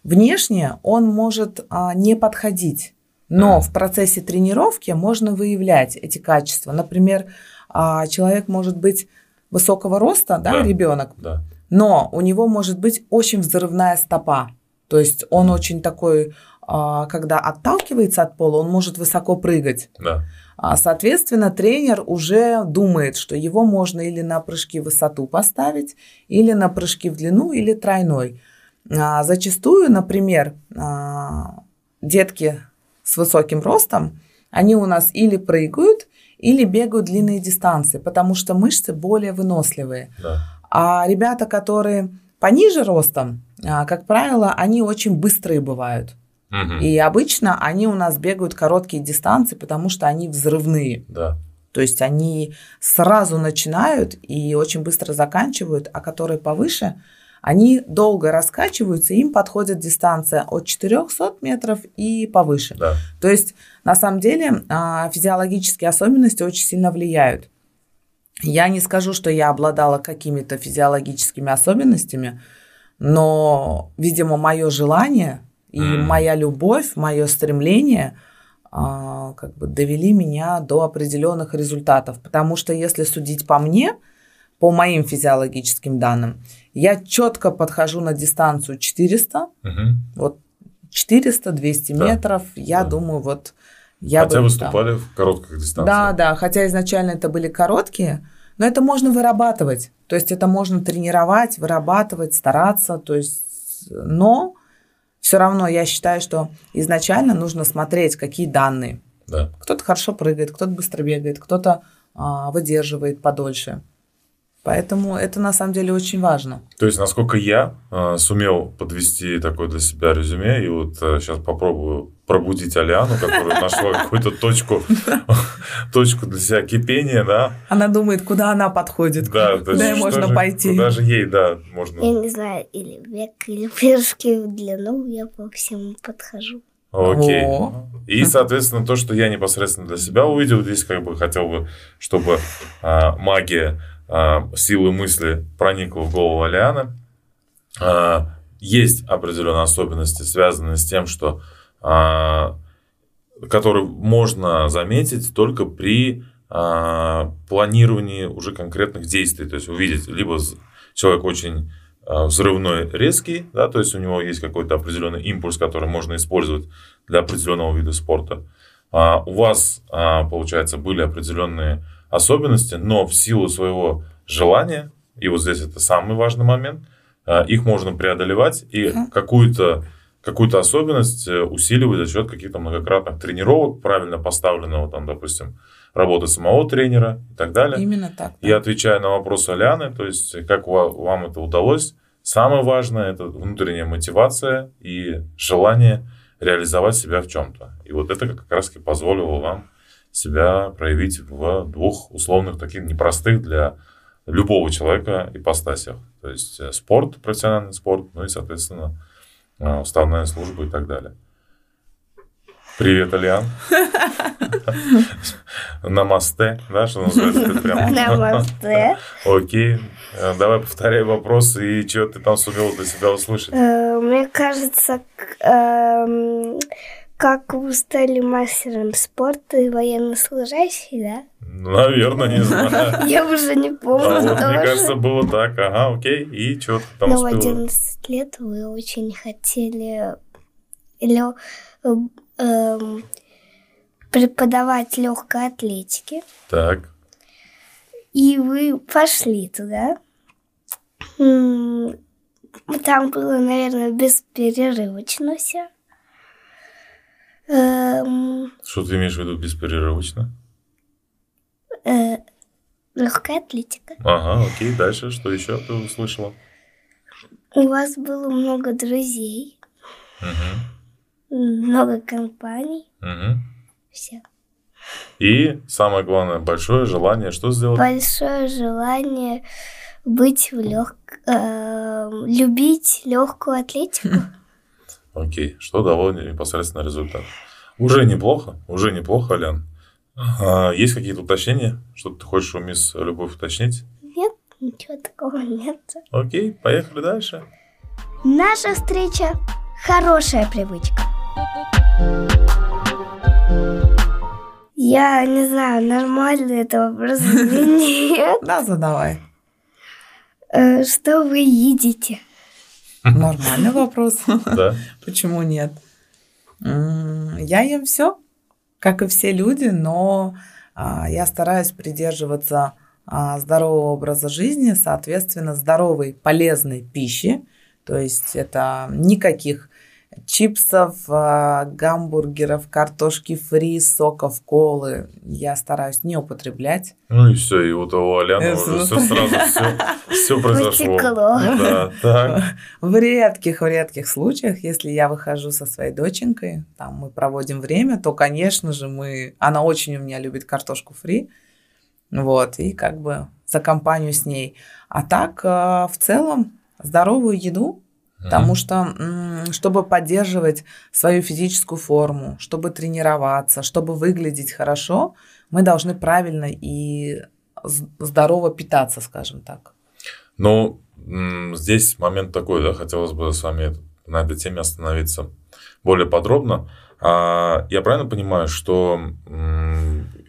внешне он может не подходить но в процессе тренировки можно выявлять эти качества. Например, а, человек может быть высокого роста, да, да ребенок, да. но у него может быть очень взрывная стопа. То есть он очень такой, а, когда отталкивается от пола, он может высоко прыгать. Да. А, соответственно, тренер уже думает, что его можно или на прыжки в высоту поставить, или на прыжки в длину, или тройной. Зачастую, например, детки с высоким ростом, они у нас или прыгают, или бегают длинные дистанции, потому что мышцы более выносливые. Да. А ребята, которые пониже ростом, а, как правило, они очень быстрые бывают. Угу. И обычно они у нас бегают короткие дистанции, потому что они взрывные. Да. То есть они сразу начинают и очень быстро заканчивают, а которые повыше, они долго раскачиваются, им подходит дистанция от 400 метров и повыше. Да. То есть, на самом деле, а, физиологические особенности очень сильно влияют. Я не скажу, что я обладала какими-то физиологическими особенностями, но, видимо, мое желание и mm. моя любовь, мое стремление а, как бы довели меня до определенных результатов. Потому что если судить по мне, по моим физиологическим данным, я четко подхожу на дистанцию 400, угу. вот 400-200 да. метров, я да. думаю, вот я Хотя бы, выступали да. в коротких дистанциях. Да, да, хотя изначально это были короткие, но это можно вырабатывать. То есть это можно тренировать, вырабатывать, стараться. То есть, но все равно я считаю, что изначально нужно смотреть, какие данные. Да. Кто-то хорошо прыгает, кто-то быстро бегает, кто-то а, выдерживает подольше. Поэтому это на самом деле очень важно. То есть, насколько я э, сумел подвести такое для себя резюме, и вот э, сейчас попробую пробудить Алиану, которая нашла какую-то точку, (laughs) точку для себя кипения, да. Она думает, куда она подходит, да, куда ей можно пойти. Даже ей, да, можно. Я не знаю, или век, или пешки в длину, я по всему подхожу. Окей. О. И, соответственно, то, что я непосредственно для себя увидел, здесь как бы хотел бы, чтобы а, магия силы мысли проникла в голову Алианы. А, есть определенные особенности, связанные с тем, что а, которые можно заметить только при а, планировании уже конкретных действий. То есть увидеть, либо человек очень а, взрывной, резкий, да, то есть у него есть какой-то определенный импульс, который можно использовать для определенного вида спорта. А, у вас, а, получается, были определенные особенности, но в силу своего желания, и вот здесь это самый важный момент, а, их можно преодолевать и Мгм. какую-то какую-то особенность э, усиливать за счет каких-то многократных тренировок, правильно поставленного, там, допустим, работы самого тренера и так далее. Именно так. да. И отвечая на вопрос Аляны, то есть как ва- вам это удалось, самое важное это внутренняя мотивация и желание реализовать себя в чем-то. И вот это как раз таки позволило вам себя проявить в двух условных таких непростых для любого человека ипостасях. То есть э, спорт, профессиональный спорт, ну и, соответственно, э, уставная служба и так далее. Привет, Алиан. (laughs) Намасте, да, что называется? Ты прям- (laughs) Намасте. Окей. Э, Давай повторяй вопрос и что ты там сумел для себя услышать. Мне кажется, эм, как вы стали мастером спорта и военнослужащий, да? Наверное, не знаю. (laughs) Я уже не помню мне кажется, было так. Ага, окей. И что там Но в успела? 11 лет вы очень хотели эм, эм, преподавать легкой атлетики. Так. И вы пошли туда. Там было, наверное, бесперерывочно все. Эм, Что ты имеешь в виду бесперерывочно? э, легкая атлетика. Ага, окей. Дальше что еще ты услышала? У вас было много друзей, Мгм. много компаний, Мгм. все. И самое главное, большое желание что сделать? Большое желание быть в лег... любить легкую атлетику. (laughs) Окей. Что дало непосредственно результат? Уже неплохо. Уже неплохо, Алян. А, есть какие-то уточнения? Что ты хочешь у мисс Любовь уточнить? Нет, ничего такого нет. Окей, поехали дальше. Наша встреча – хорошая привычка. Я не знаю, нормально это вопрос или нет. Да, задавай. Э, Что вы едите? (laughs) Нормальный вопрос. Да. (laughs) Почему нет? Я ем все, как и все люди, но а, я стараюсь придерживаться а, здорового образа жизни, соответственно, здоровой, полезной пищи. То есть это никаких чипсов, а, гамбургеров, картошки фри, соков, колы я стараюсь не употреблять. Ну и все, и вот у Аляны уже ну, все сразу все, все (laughs) произошло. Да, так. (laughs) В редких, в редких случаях, если я выхожу со своей доченькой, там мы проводим время, то, конечно же, мы... Она очень у меня любит картошку фри, вот, и как бы за компанию с ней. А так, э, в целом, здоровую еду, потому что, чтобы поддерживать свою физическую форму, чтобы тренироваться, чтобы выглядеть хорошо, мы должны правильно и здорово питаться, скажем так. Ну, здесь момент такой, да, хотелось бы с вами на этой теме остановиться более подробно. А, Я правильно понимаю, что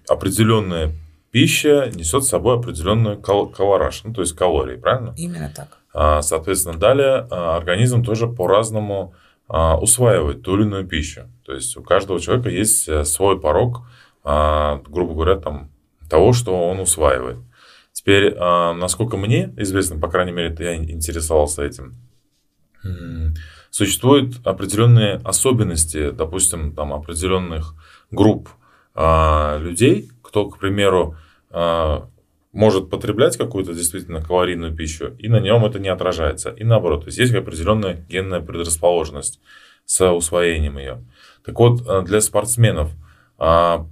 определенная пища несет с собой определенную кал- калораж, ну, то есть калории, правильно? Именно так. А, Соответственно, далее а, организм тоже по-разному а, усваивает ту или иную пищу. То есть у каждого человека есть э, свой порог, грубо говоря, там, того, что он усваивает. Теперь, насколько мне известно, по крайней мере, я интересовался этим, существуют определенные особенности, допустим, там, определенных групп людей, кто, к примеру, может потреблять какую-то действительно калорийную пищу, и на нем это не отражается. И наоборот, то есть есть определенная генная предрасположенность с усвоением ее. Так вот, э, для спортсменов, а,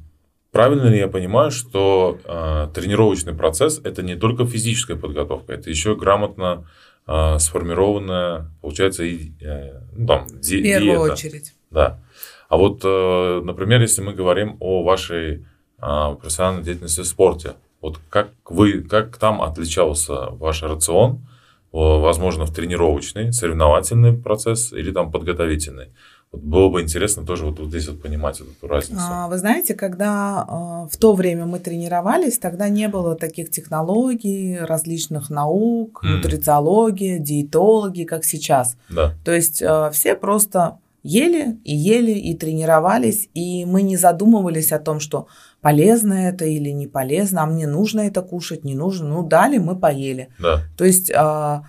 правильно ли я понимаю, что а, тренировочный процесс это не только физическая подготовка, это еще грамотно а, сформированная, получается, и, э, ну, там, ди- В первую диета. очередь. Да. А вот, э, например, если мы говорим о вашей профессиональной деятельности в спорте, вот как вы, как там отличался ваш рацион, возможно, в тренировочный, соревновательный процесс или там подготовительный? Вот было бы интересно тоже вот, вот здесь вот понимать эту разницу. А, вы знаете, когда э, в то время мы тренировались, тогда не было таких технологий, различных наук, mm. нутрициологии, диетологи, как сейчас. Да. То есть э, все просто ели и ели и тренировались, и мы не задумывались о том, что полезно это или не полезно, а мне нужно это кушать, не нужно. Ну, дали, мы поели. Да. То есть э,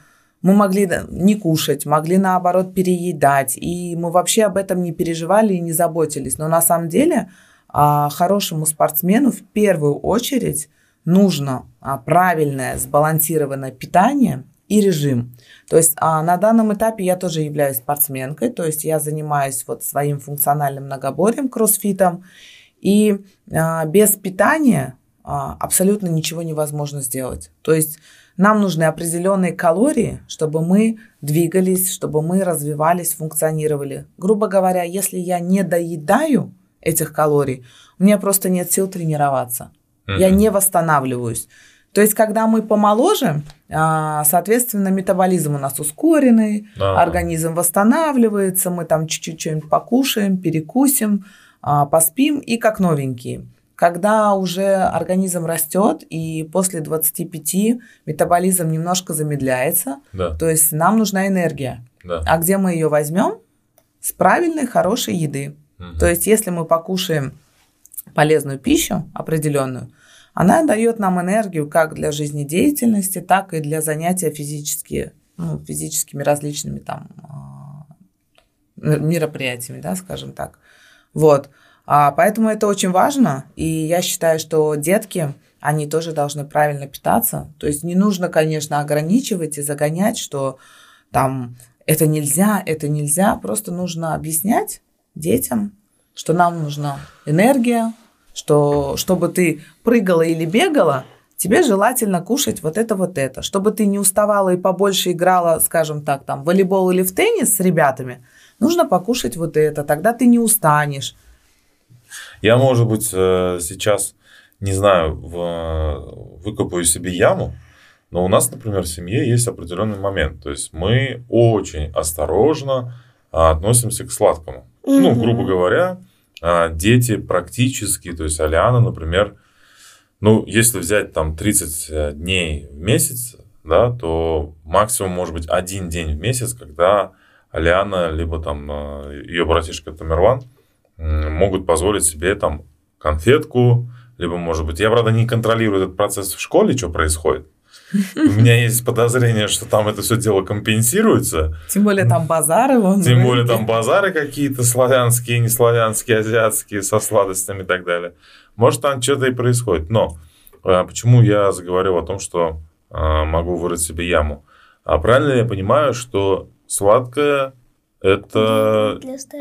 мы могли не кушать, могли наоборот переедать, и мы вообще об этом не переживали и не заботились. Но на самом деле а, хорошему спортсмену в первую очередь нужно а, правильное сбалансированное питание и режим. То есть а, на данном этапе я тоже являюсь спортсменкой, то есть я занимаюсь вот своим функциональным многоборьем, кроссфитом, и без питания абсолютно ничего невозможно сделать. То есть нам нужны определенные калории, чтобы мы двигались, чтобы мы развивались, функционировали. Грубо говоря, если я не доедаю этих калорий, у меня просто нет сил тренироваться. Mm-hmm. Я не восстанавливаюсь. То есть, когда мы помоложе, а, соответственно, метаболизм у нас ускоренный, да. организм восстанавливается, мы там чуть-чуть что-нибудь покушаем, перекусим, а, поспим и как новенькие. Когда уже организм растет, и после 25 метаболизм немножко замедляется, да. то есть нам нужна энергия. Да. А где мы ее возьмем? С правильной, хорошей еды. Угу. То есть если мы покушаем полезную пищу определенную, она дает нам энергию как для жизнедеятельности, так и для занятия физически, ну, физическими различными там а, мероприятиями, да, скажем так. Вот. А, поэтому это очень важно, и я считаю, что детки, они тоже должны правильно питаться. То есть не нужно, конечно, ограничивать и загонять, что там это нельзя, это нельзя. Просто нужно объяснять детям, что нам нужна энергия, что чтобы ты прыгала или бегала, тебе желательно кушать вот это, вот это. Чтобы ты не уставала и побольше играла, скажем так, там, в волейбол или в теннис с ребятами, нужно покушать вот это, тогда ты не устанешь. Я, может быть, э, сейчас, не знаю, выкопаю себе яму, но у нас, например, в семье есть определенный момент. То есть мы очень осторожно а, относимся к сладкому. Mm-hmm. Ну, грубо говоря, а, дети практически, то есть Алиана, например, ну, если взять там 30 э, дней в месяц, да, то максимум может быть один день в месяц, когда Алиана, либо там э, ее братишка Тамерлан могут позволить себе там конфетку, либо, может быть, я, правда, не контролирую этот процесс в школе, что происходит. У меня есть подозрение, что там это все дело компенсируется. Тем более там базары. Вон, Тем более там базары какие-то славянские, не славянские, азиатские, со сладостями и так далее. Может, там что-то и происходит. Но а, почему я заговорил о том, что а, могу вырыть себе яму? А правильно я понимаю, что сладкое это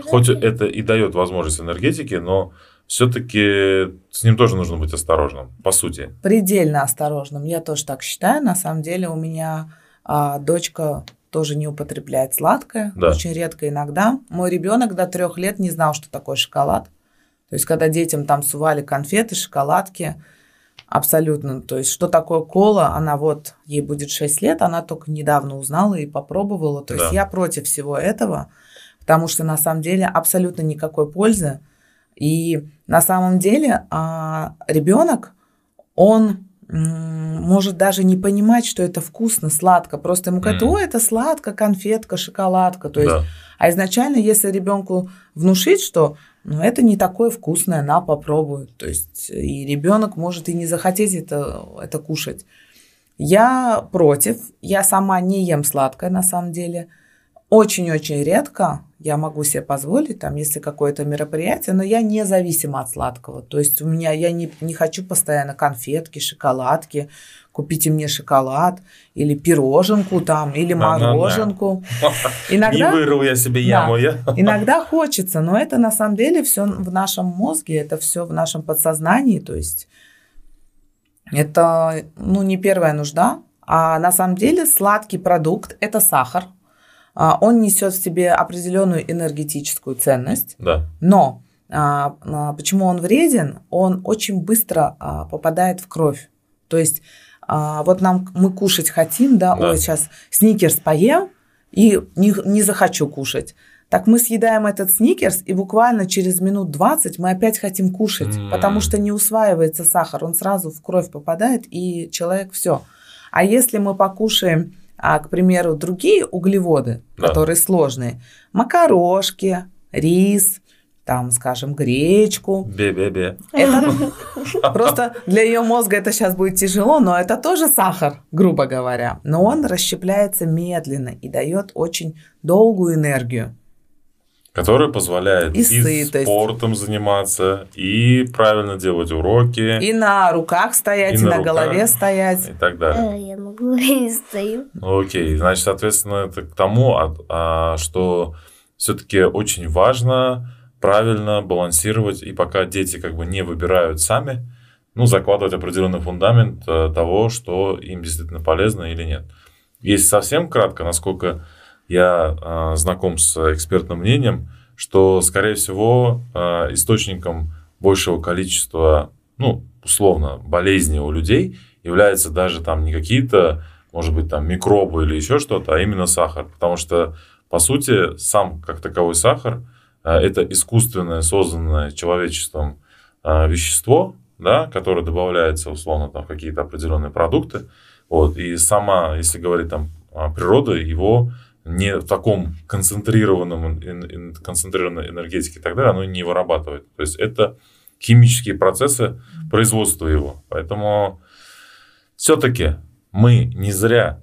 хоть это и дает возможность энергетики, но все-таки с ним тоже нужно быть осторожным, по сути. Предельно осторожным. Я тоже так считаю. На самом деле у меня а, дочка тоже не употребляет сладкое, да. очень редко иногда. Мой ребенок до трех лет не знал, что такое шоколад. То есть, когда детям там сували конфеты, шоколадки, абсолютно. То есть, что такое кола, она вот, ей будет 6 лет, она только недавно узнала и попробовала. То есть, да. я против всего этого, потому что на самом деле абсолютно никакой пользы. И на самом деле а, ребенок, он может даже не понимать, что это вкусно, сладко. Просто ему говорят, о, это сладко, конфетка, шоколадка. То есть, да. а изначально, если ребенку внушить, что ну, это не такое вкусное, на, попробуй. То есть, и ребенок может и не захотеть это, это кушать. Я против, я сама не ем сладкое на самом деле. Очень-очень редко я могу себе позволить, там, если какое-то мероприятие, но я не зависима от сладкого. То есть у меня, я не, не хочу постоянно конфетки, шоколадки, купите мне шоколад, или пироженку там, или мороженку. (laughs) Иногда, не я себе яму. я. (laughs) Иногда хочется, но это на самом деле все в нашем мозге, это все в нашем подсознании, то есть это ну, не первая нужда, а на самом деле сладкий продукт – это сахар, а, он несет в себе определенную энергетическую ценность, Да. но а, а, почему он вреден? Он очень быстро попадает в кровь. То есть а, вот нам мы кушать хотим, да, Да. ой, сейчас сникерс поем и не, не захочу кушать. Так мы съедаем этот сникерс, и буквально через минут 20 мы опять хотим кушать, М. потому что не усваивается сахар, он сразу в кровь попадает, и человек все. А если мы покушаем, а, к примеру, другие углеводы, Да. которые сложные, макарошки, рис, там, скажем, гречку, Бе-бе-бе. это (laughs) просто для ее мозга это сейчас будет тяжело, но это тоже сахар, грубо говоря. Но он расщепляется медленно и дает очень долгую энергию. Который позволяет И и, сытость. спортом заниматься, и правильно делать уроки, и, И на руках стоять, И и, на на, руках. голове стоять. так далее. Э, Я на голове не стою. Окей, значит, соответственно, это к тому, а- а, что все-таки очень важно правильно балансировать, и пока дети как бы не выбирают сами, ну, закладывать определенный фундамент э, того, что им действительно полезно или нет. Если совсем кратко, насколько я э, знаком с экспертным мнением, что, скорее всего, э, источником большего количества, ну, условно, болезней у людей являются даже там не какие-то, может быть, там микробы или еще что-то, а именно сахар. Потому что, по сути, сам как таковой сахар это искусственное, созданное человечеством э, вещество, да, которое добавляется, условно, там, в какие-то определенные продукты. Вот. И сама, если говорить там природа, его не в таком концентрированном, концентрированной энергетике и так далее, оно не вырабатывает. То есть это химические процессы производства его. Поэтому все-таки мы не зря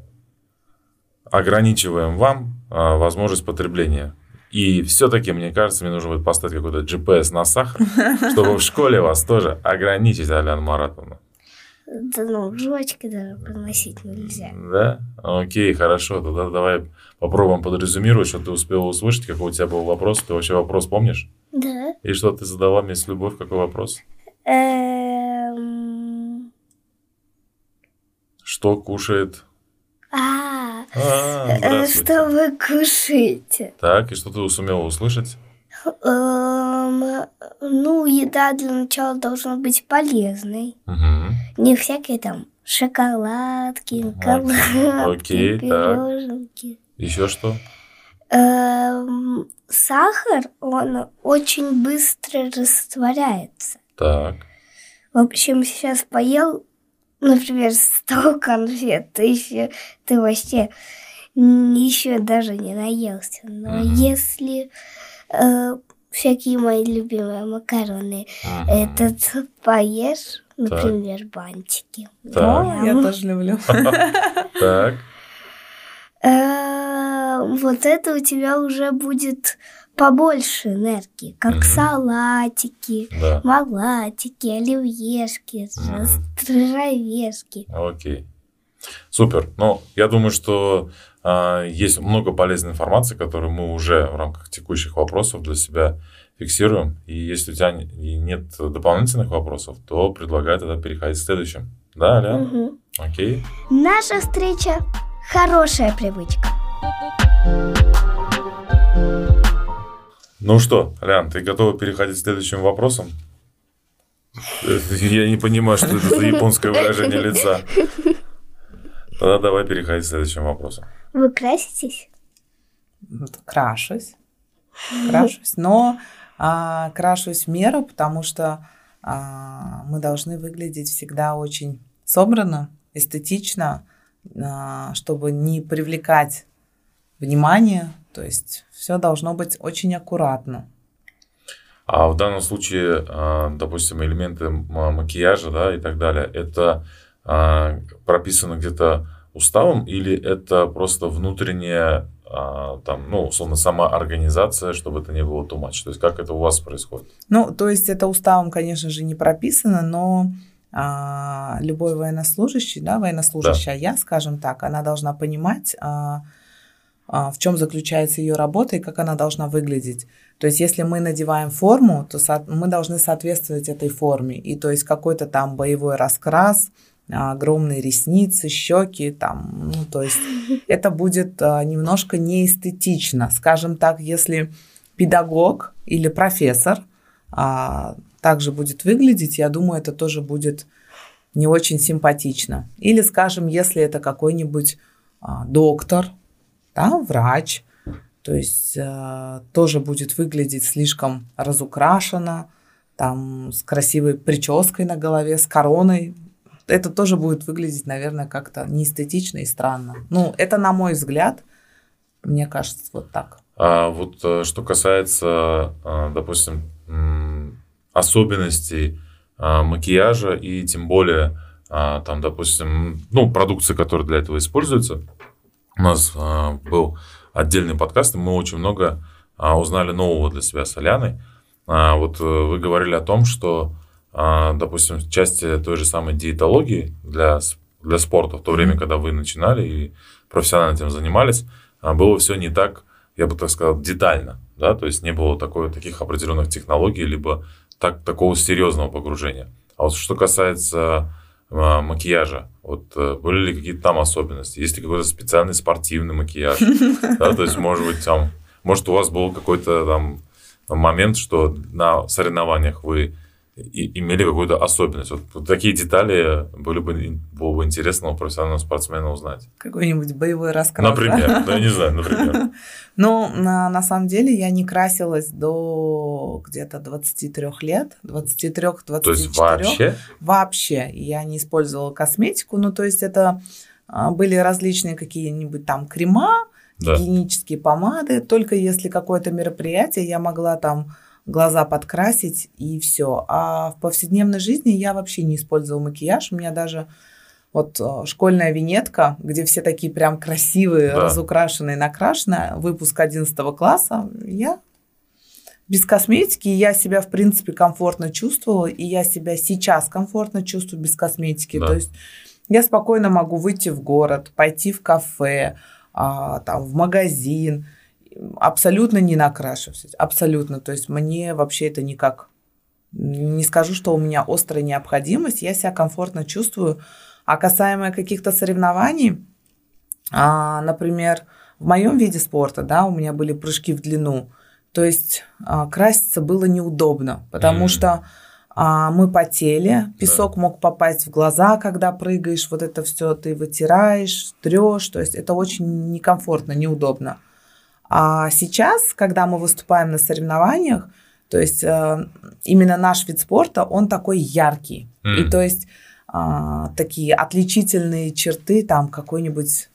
ограничиваем вам а, возможность потребления. И все-таки, мне кажется, мне нужно будет поставить какой-то GPS на сахар, (laughs) чтобы в школе вас тоже ограничить, Аляна Маратовна. Да ну, жвачки даже приносить нельзя. Да? Окей, хорошо. Тогда давай попробуем подрезюмировать, что ты успела услышать, какой у тебя был вопрос. Ты вообще вопрос помнишь? Да. И что ты задала мне с любовь, какой вопрос? Эм, Что кушает? А, что вы кушаете? Так, и что ты сумела услышать? Эм, Ну, еда для начала должна быть полезной. Мгм. Не всякие там шоколадки, так. пироженки. Еще что? Эм, Сахар, он очень быстро растворяется. Так. В общем, сейчас поел, например, 100 конфет, ты еще, ты вообще еще даже не наелся. Но Мгм. если э, всякие мои любимые макароны Мгм. этот поешь, например, бантики. Так. Я тоже люблю. (laughs) (laughs) Так. Э, вот это у тебя уже будет побольше энергии, как Мгм. салатики, Да. малатики, оливьешки, стравешки. Окей. Супер. Ну, я думаю, что а, есть много полезной информации, которую мы уже в рамках текущих вопросов для себя фиксируем. И если у тебя нет дополнительных вопросов, то предлагаю тогда переходить к следующим. Да, Аля? Мгм. Окей. Наша встреча – хорошая привычка. Ну что, Лян, ты готова переходить к следующим вопросам? Э, Я не понимаю, что это за японское выражение лица. Тогда давай переходить к следующим вопросам. Вы краситесь? Ну, Крашусь. Крашусь. Но а, крашусь в меру, потому что а, мы должны выглядеть всегда очень собранно, эстетично, а, чтобы не привлекать внимание. То есть все должно быть очень аккуратно. А в данном случае, а, допустим, элементы макияжа, да, и так далее, это а, прописано где-то уставом или это просто внутренняя, а, там, ну, условно, самоорганизация, чтобы это не было much? То есть, как это у вас происходит? Ну, то есть это уставом, конечно же, не прописано, но а, любой военнослужащий, да, военнослужащая, я, скажем так, она должна понимать, а, в чем заключается ее работа и как она должна выглядеть. То есть, если мы надеваем форму, то мы должны соответствовать этой форме. И то есть какой-то там боевой раскрас, огромные ресницы, щеки, там, ну, то есть (laughs) это будет а, немножко неэстетично. Скажем так, если педагог или профессор а, также будет выглядеть, я думаю, это тоже будет не очень симпатично. Или, скажем, если это какой-нибудь а, доктор, да, врач, то есть а, тоже будет выглядеть слишком разукрашенно, там с красивой прической на голове, с короной. Это тоже будет выглядеть, наверное, как-то неэстетично и странно. Ну, это на мой взгляд, мне кажется, вот так. А вот э, что касается, э, допустим, особенностей а, макияжа и тем более там, допустим, ну, продукции, которая для этого используется. У нас а, был отдельный подкаст, и мы очень много узнали нового для себя с Аляной. Вот э, вы говорили о том, что, допустим, в части той же самой диетологии для, для спорта, в то время, когда вы начинали и профессионально этим занимались, было все не так, я бы так сказал, детально. Да? То есть не было такой, таких определенных технологий, либо так, такого серьезного погружения. А вот что касается макияжа, вот э, были ли какие-то там особенности? Есть ли какой-то специальный спортивный макияж? (laughs) Да, то есть, может быть, там, может, у вас был какой-то там момент, что на соревнованиях вы и имели какую-то особенность. Вот, вот такие детали были бы, было бы интересно у профессионального спортсмена узнать. Какой-нибудь боевой раскрас. Например, да, ну, я не знаю, например. (laughs) Ну, на, на самом деле я не красилась до где-то 23 лет, 23-24. То есть вообще? Вообще. Я не использовала косметику, ну, то есть это а, были различные какие-нибудь там крема, да. гигиенические помады, только если какое-то мероприятие я могла там глаза подкрасить и все. А в повседневной жизни я вообще не использовала макияж. У меня даже вот э, школьная винетка, где все такие прям красивые, да. разукрашенные, накрашенные, выпуск 11 класса, я без косметики, я себя, в принципе, комфортно чувствовала, и я себя сейчас комфортно чувствую без косметики. Да. То есть я спокойно могу выйти в город, пойти в кафе, а, там, в магазин, абсолютно не накрашиваюсь, абсолютно. То есть мне вообще это никак, не скажу, что у меня острая необходимость, я себя комфортно чувствую. А касаемо каких-то соревнований, а, например, в моем виде спорта, да, у меня были прыжки в длину, то есть а, краситься было неудобно, потому mm. что а, мы потели, песок да. мог попасть в глаза, когда прыгаешь, вот это все ты вытираешь, трешь, то есть это очень некомфортно, неудобно. А сейчас, когда мы выступаем на соревнованиях, то есть э, именно наш вид спорта, он такой яркий. Mm. И то есть э, такие отличительные черты, там какой-нибудь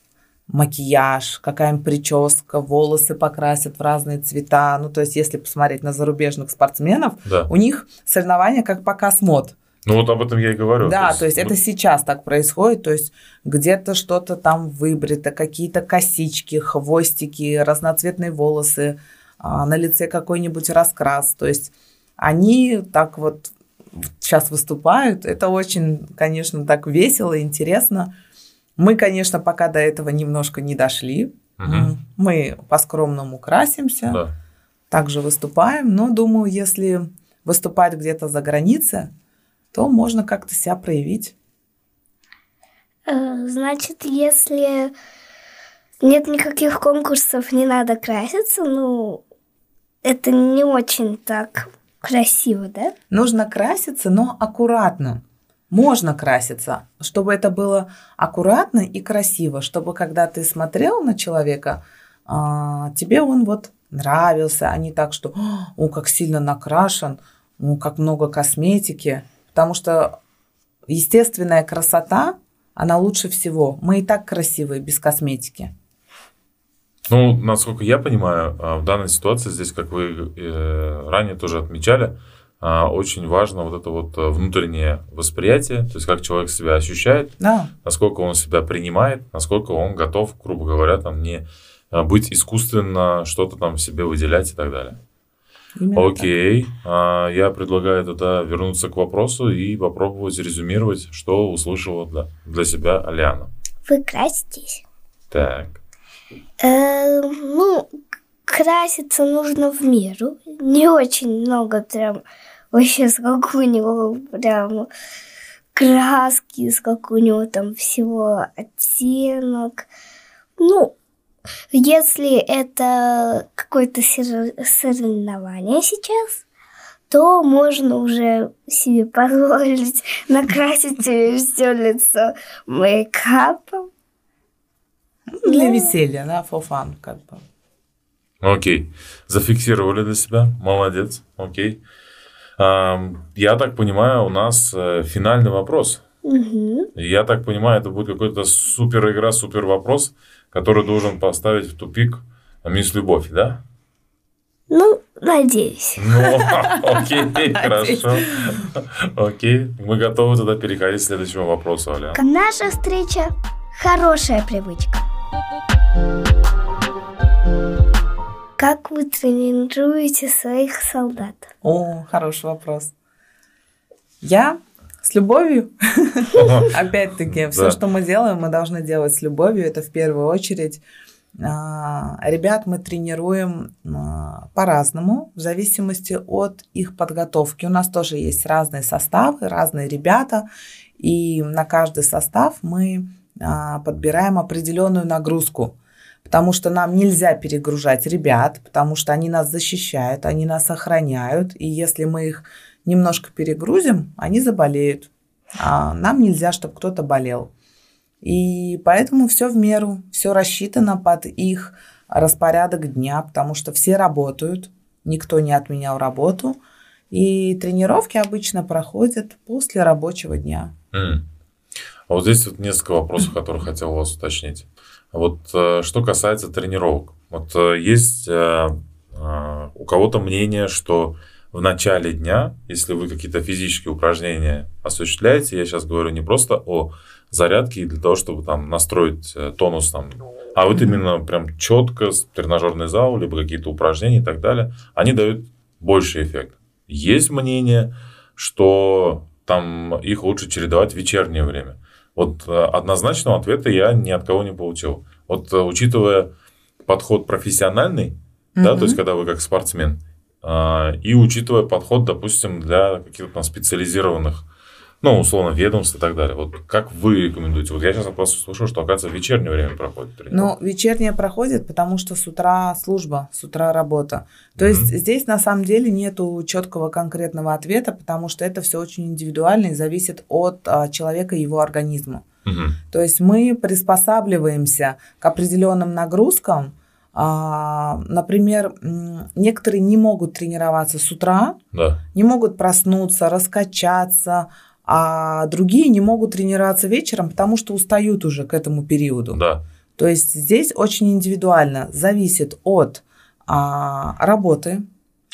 макияж, какая-нибудь прическа, волосы покрасят в разные цвета. Ну, то есть, если посмотреть на зарубежных спортсменов, да. у них соревнования как показ мод. Ну вот об этом я и говорю. Да, то есть, то есть это сейчас так происходит, то есть где-то что-то там выбрито, какие-то косички, хвостики, разноцветные волосы, а, на лице какой-нибудь раскрас, то есть они так вот сейчас выступают, это очень, конечно, так весело, интересно. Мы, конечно, пока до этого немножко не дошли, угу. мы по-скромному красимся, да. также выступаем, но думаю, если выступать где-то за границей, то можно как-то себя проявить. Э, значит, если нет никаких конкурсов, не надо краситься, ну, это не очень так красиво, да? Нужно краситься, но аккуратно. Можно краситься, чтобы это было аккуратно и красиво, чтобы когда ты смотрел на человека, а, тебе он вот нравился, а не так, что «О, как сильно накрашен, о, как много косметики». Потому что естественная красота, она лучше всего. Мы и так красивые без косметики. Ну, насколько я понимаю, а, в данной ситуации здесь, как вы э, ранее тоже отмечали, а, очень важно вот это вот э, внутреннее восприятие, то есть как человек себя ощущает, да. насколько он себя принимает, насколько он готов, грубо говоря, там не а, быть искусственно что-то там себе выделять и так далее. Именно Окей, а, я предлагаю тогда вернуться к вопросу и попробовать резюмировать, что услышала для, для себя Алиана. Вы краситесь? Так. Э, ну, краситься нужно в меру. Не очень много прям вообще сколько у него прям краски, сколько у него там всего оттенок. Ну, если это какое-то соревнование сейчас, то можно уже себе позволить (laughs) накрасить себе все лицо мейкапом. Для веселья, да, for fun, как бы. Окей. Зафиксировали для себя. Молодец. Окей. Я так понимаю, у нас э, финальный вопрос. Угу. Я так понимаю, это будет какой-то супер игра, супер вопрос, который должен поставить в тупик мисс Любовь, да? Ну, надеюсь. Ну, (laughs) окей, хорошо. Окей, мы готовы тогда переходить к следующему вопросу, Аля. Наша встреча – хорошая привычка. Как вы тренируете своих солдат? О, хороший вопрос. Я с любовью. (laughs) Опять-таки, все, что мы делаем, мы должны делать с любовью. Это в первую очередь. А, ребят мы тренируем а, по-разному, в зависимости от их подготовки. У нас тоже есть разные составы, разные ребята, и на каждый состав мы а, подбираем определенную нагрузку потому что нам нельзя перегружать ребят, потому что они нас защищают, они нас охраняют, и если мы их немножко перегрузим, они заболеют. А нам нельзя, чтобы кто-то болел. И поэтому все в меру, все рассчитано под их распорядок дня, потому что все работают, никто не отменял работу. И тренировки обычно проходят после рабочего дня. Mm. А вот здесь вот несколько вопросов, которые хотел вас уточнить. Вот э, что касается тренировок. Вот э, есть э, у кого-то мнение, что в начале дня, если вы какие-то физические упражнения осуществляете, я сейчас говорю не просто о зарядке для того, чтобы там настроить тонус там, а вот именно прям четко тренажерный зал, либо какие-то упражнения и так далее, они дают больший эффект. Есть мнение, что там их лучше чередовать в вечернее время. Вот э, однозначного ответа я ни от кого не получил. Вот э, учитывая подход профессиональный, mm-hmm. да, то есть когда вы как спортсмен, и учитывая подход, допустим, для каких-то там специализированных ну, условно, ведомств и так далее. Вот как вы рекомендуете? Вот я сейчас от вас услышал, что, оказывается, в вечернее время проходит. Ну, вечернее проходит, потому что с утра служба, с утра работа. То mm-hmm. есть здесь на самом деле нету четкого конкретного ответа, потому что это все очень индивидуально и зависит от а, человека и его организма. Mm-hmm. То есть мы приспосабливаемся к определенным нагрузкам, а, например, некоторые не могут тренироваться с утра, да. не могут проснуться, раскачаться, а другие не могут тренироваться вечером, потому что устают уже к этому периоду. Да. То есть здесь очень индивидуально, зависит от а, работы,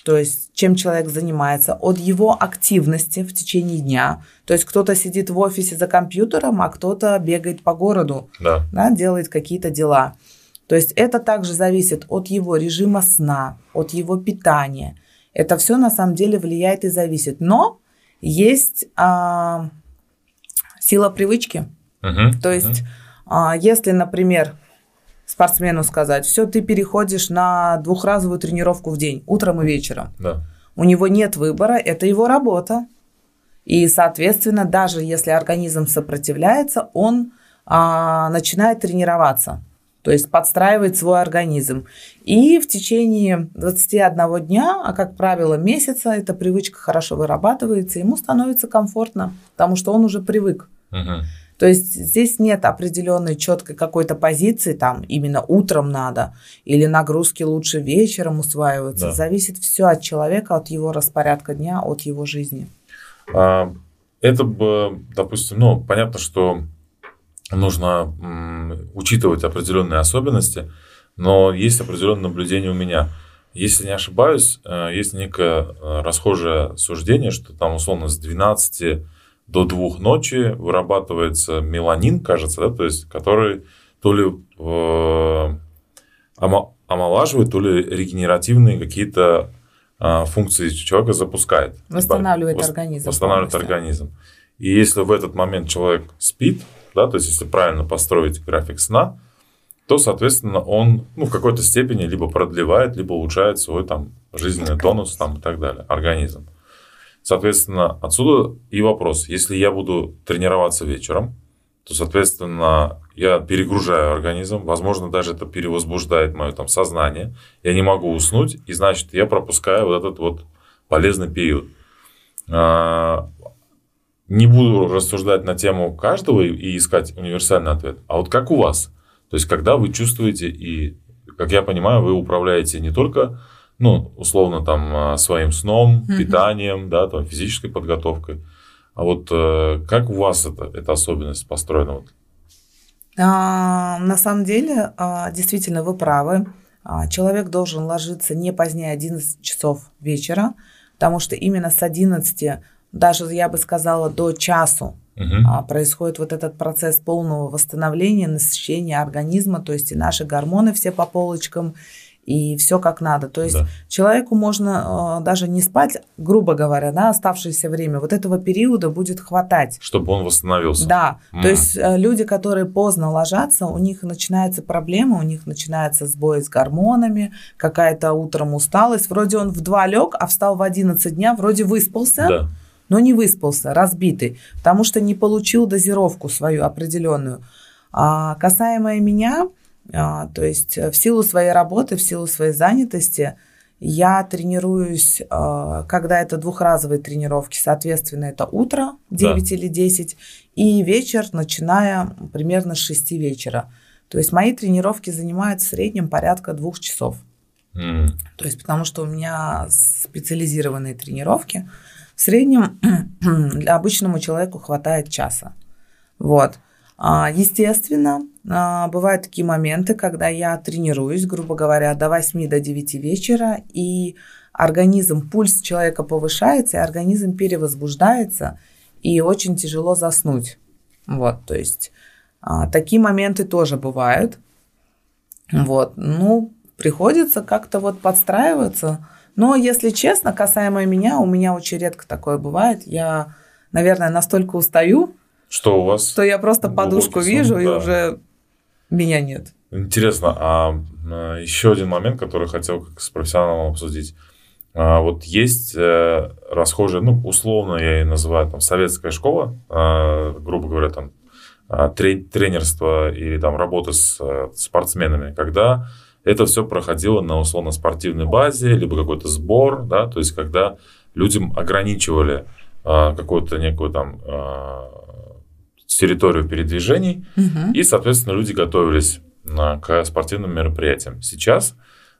то есть чем человек занимается, от его активности в течение дня. То есть кто-то сидит в офисе за компьютером, а кто-то бегает по городу, да. Да, делает какие-то дела. То есть это также зависит от его режима сна, от его питания. Это все на самом деле влияет и зависит. Но есть а, сила привычки. Uh-huh. То есть, uh-huh. а, если, например, спортсмену сказать, все, ты переходишь на двухразовую тренировку в день, утром и вечером. Да. У него нет выбора, это его работа. И, соответственно, даже если организм сопротивляется, он а, начинает тренироваться то есть подстраивает свой организм. И в течение 21 дня, а как правило месяца, эта привычка хорошо вырабатывается, ему становится комфортно, потому что он уже привык. То есть здесь нет определенной четкой какой-то позиции, там именно утром надо, или нагрузки лучше вечером усваиваются. Да. Зависит все от человека, от его распорядка дня, от его жизни. А, это допустим, ну, понятно, что нужно учитывать определенные особенности, но есть определенное наблюдение у меня. Если не ошибаюсь, э, есть некое э, расхожее суждение, что там условно с 12 до 2 ночи вырабатывается меланин, кажется, да, то есть который то ли э, омолаживает, то ли регенеративные какие-то э, функции человека запускает. Восстанавливает Вос, организм. Восстанавливает полностью. организм. И если в этот момент человек спит, да, то есть если правильно построить график сна, то, соответственно, он ну, в какой-то степени либо продлевает, либо улучшает свой там жизненный тонус там, и так далее, организм. Соответственно, отсюда и вопрос. Если я буду тренироваться вечером, то, соответственно, я перегружаю организм, возможно, даже это перевозбуждает мое там сознание, я не могу уснуть, и значит, я пропускаю вот этот вот полезный период. Не буду рассуждать на тему каждого и искать универсальный ответ, а вот как у вас? То есть, когда вы чувствуете и, как я понимаю, вы управляете не только, ну, условно, там, а, своим сном, mm-hmm. питанием, да, там, физической подготовкой, а вот э, как у вас это, эта особенность построена? Вот? А, на самом деле, а, действительно, вы правы. А, человек должен ложиться не позднее 11 часов вечера, потому что именно с 11, даже я бы сказала, до часу угу. происходит вот этот процесс полного восстановления, насыщения организма, то есть и наши гормоны все по полочкам, и все как надо. То есть да. человеку можно э, даже не спать, грубо говоря, да, оставшееся время. Вот этого периода будет хватать. Чтобы он восстановился. Да. Mm. То есть э, люди, которые поздно ложатся, у них начинается проблема, у них начинается сбой с гормонами, какая-то утром усталость. Вроде он в 2 лег, а встал в 11 дня, вроде выспался. Да. Но не выспался, разбитый, потому что не получил дозировку свою определенную. А касаемо меня, а, то есть э, в силу своей работы, в силу своей занятости я тренируюсь, а, когда это двухразовые тренировки, соответственно, это утро 9 да. или 10 и вечер, начиная примерно с 6 вечера. То есть мои тренировки занимают в среднем порядка двух часов. Mm. То есть потому что у меня специализированные тренировки. В среднем (clears throat) для обычному человеку хватает часа. Вот. А, естественно, а, бывают такие моменты, когда я тренируюсь, грубо говоря, до 8 до 9 вечера, и организм, пульс человека повышается, и организм перевозбуждается, и очень тяжело заснуть. Вот, то есть а, такие моменты тоже бывают. Вот, ну, приходится как-то вот подстраиваться. Но, если честно, касаемо меня, у меня очень редко такое бывает. Я, наверное, настолько устаю, что у вас? Что я просто подушку сон, вижу, да. и уже меня нет. Интересно, а, а еще один момент, который хотел как с профессионалом обсудить. А, вот есть э, расхожая, ну, условно я ее называю, там, советская школа, а, грубо говоря, там, тренерство или там работа с э, спортсменами, когда это все проходило на условно-спортивной базе, либо какой-то сбор, да, то есть когда людям ограничивали какую-то некую там территорию передвижений, угу. и, соответственно, люди готовились к спортивным мероприятиям. Сейчас,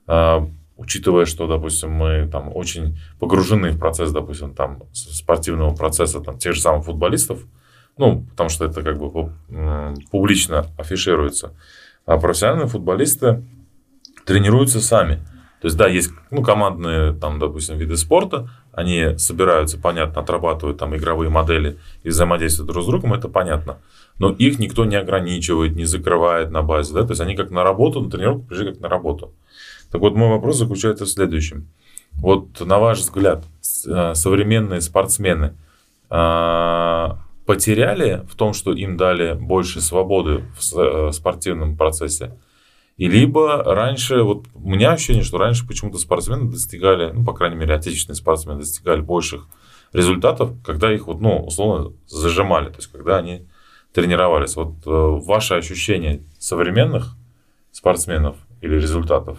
а, учитывая, что, допустим, мы там очень погружены в процесс, допустим, там спортивного процесса там, тех же самых футболистов, ну, потому что это как бы публично афишируется, а профессиональные футболисты тренируются сами. То есть, да, есть ну, командные, там, допустим, виды спорта, они собираются, понятно, отрабатывают там игровые модели и взаимодействуют друг с другом, это понятно. Но их никто не ограничивает, не закрывает на базе, да, то есть они как на работу, на тренировку пришли как на работу. Так вот, мой вопрос заключается в следующем. Вот, на ваш взгляд, э, современные спортсмены э, потеряли в том, что им дали больше свободы в э, спортивном процессе? И либо раньше, вот у меня ощущение, что раньше почему-то спортсмены достигали, ну, по крайней мере, отечественные спортсмены достигали больших результатов, когда их вот, ну, условно зажимали, то есть когда они тренировались. Вот э, ваше ощущение современных спортсменов или результатов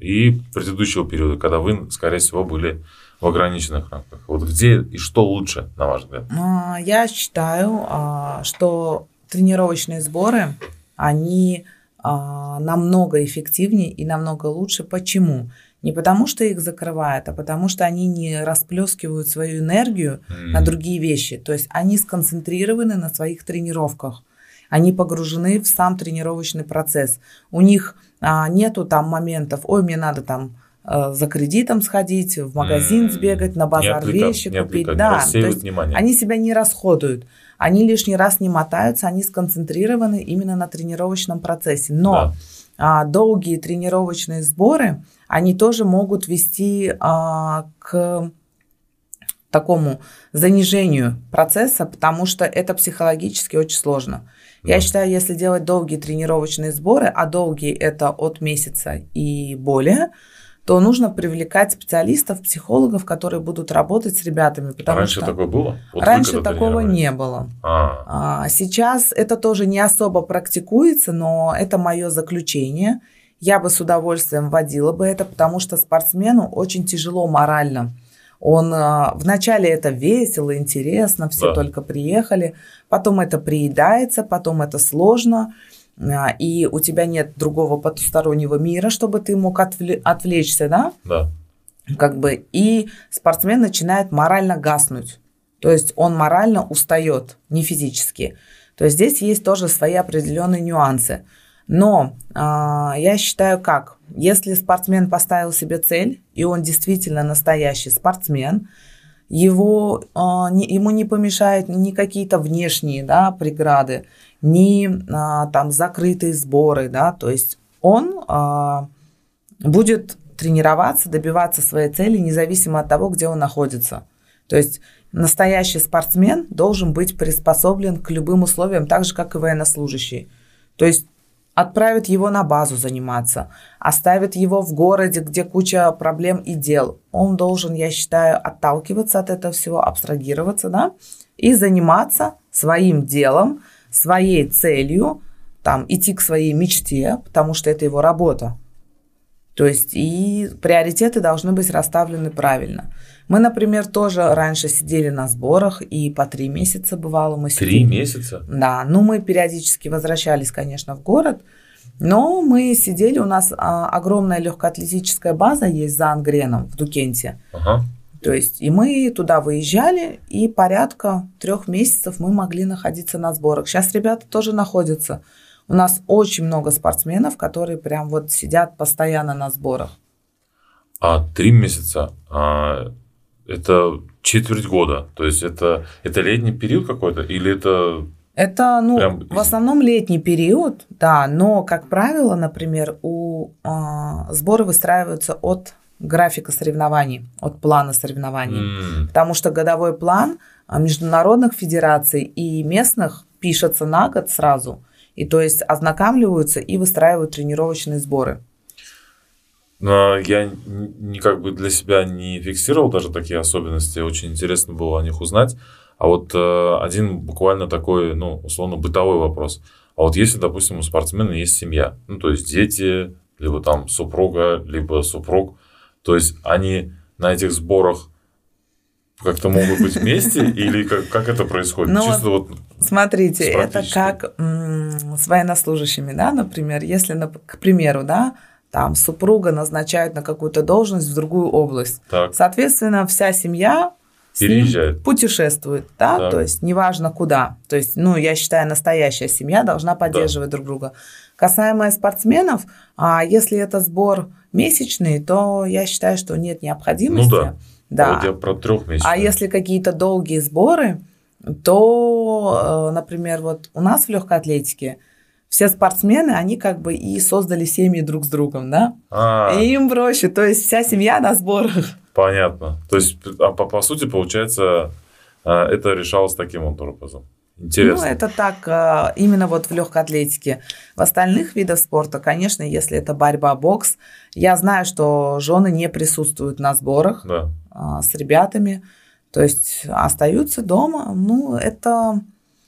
и предыдущего периода, когда вы, скорее всего, были в ограниченных рамках. Вот где и что лучше, на ваш взгляд? А, я считаю, а, что тренировочные сборы, они а, намного эффективнее и намного лучше. Почему? Не потому, что их закрывают, а потому, что они не расплескивают свою энергию mm-hmm. на другие вещи. То есть они сконцентрированы на своих тренировках. Они погружены в сам тренировочный процесс. У них а, нету там моментов, ой, мне надо там а, за кредитом сходить, в магазин сбегать, на базар вещи купить. да, то есть внимание. они себя не расходуют они лишний раз не мотаются, они сконцентрированы именно на тренировочном процессе. Но да. а, долгие тренировочные сборы, они тоже могут вести а, к такому занижению процесса, потому что это психологически очень сложно. Да. Я считаю, если делать долгие тренировочные сборы, а долгие это от месяца и более, то нужно привлекать специалистов, психологов, которые будут работать с ребятами. Потому Раньше что такое было? Вот раньше такого не было. А, А, Сейчас это тоже не особо практикуется, но это мое заключение. Я бы с удовольствием вводила бы это, потому что спортсмену очень тяжело морально. Он а, вначале это весело, интересно, все Да. только приехали, потом это приедается, потом это сложно, а, и у тебя нет другого потустороннего мира, чтобы ты мог отвле- отвлечься, да? да. как бы, и спортсмен начинает морально гаснуть. То есть он морально устает, не физически. То есть здесь есть тоже свои определенные нюансы. Но а, я считаю как, если спортсмен поставил себе цель, и он действительно настоящий спортсмен, его, а, не- ему не помешают ни какие-то внешние да, преграды, ни а, там закрытые сборы, да, то есть он а, будет тренироваться, добиваться своей цели, независимо от того, где он находится. То есть настоящий спортсмен должен быть приспособлен к любым условиям, так же, как и военнослужащий. То есть отправят его на базу заниматься, оставят его в городе, где куча проблем и дел. Он должен, я считаю, отталкиваться от этого всего, абстрагироваться, да, и заниматься своим делом, своей целью, там, идти к своей мечте, потому что это его работа. То есть и приоритеты должны быть расставлены правильно. Мы, например, тоже раньше сидели на сборах, и по три месяца бывало мы Три сидели. месяца? Да, ну мы периодически возвращались, конечно, в город, но мы сидели, у нас а, огромная легкоатлетическая база есть за Ангреном в Дукенте. Ага. То есть и мы туда выезжали, и порядка трех месяцев мы могли находиться на сборах. Сейчас ребята тоже находятся. У нас очень много спортсменов, которые прям вот сидят постоянно на сборах. А три месяца а, это четверть года. То есть это, это летний период какой-то или это Это, ну, Прям- в основном летний период, да, но, как правило, например, у а, сборы выстраиваются от графика соревнований, от плана соревнований. м, Потому что годовой план а, международных федераций и местных пишется на год сразу. И то есть ознакомливаются и выстраивают тренировочные сборы. но я н- не как бы для себя не фиксировал даже такие особенности. Очень интересно было о них узнать. А вот э, один буквально такой, ну, условно, бытовой вопрос. А вот если, допустим, у спортсмена есть семья, ну, то есть дети, либо там супруга, либо супруг, то есть они на этих сборах как-то могут быть вместе или как, как это происходит? Ну, Чисто вот Смотрите, это как с военнослужащими, да, например, если, к примеру, да, там супруга назначают на какую-то должность в другую область. так. Соответственно, вся семья Переезжает. путешествует, да, Так. то есть неважно куда. То есть, ну, я считаю, настоящая семья должна поддерживать друг друга. Касаемо спортсменов, а если это сбор месячный, то я считаю, что нет необходимости. Ну да. Да. А вот я про трехмесячный. А если какие-то долгие сборы, то, э, например, вот у нас в легкой атлетике все спортсмены, они как бы и создали семьи друг с другом, да? А, И им проще, то есть вся семья на сборах. понятно. То есть, а по, по сути, получается, а, это решалось таким вот образом. Интересно. Ну, это так, э, именно вот в легкой атлетике. В остальных видах спорта, конечно, если это борьба, бокс, я знаю, что жены не присутствуют на сборах Да. а, с ребятами, то есть остаются дома. Ну, это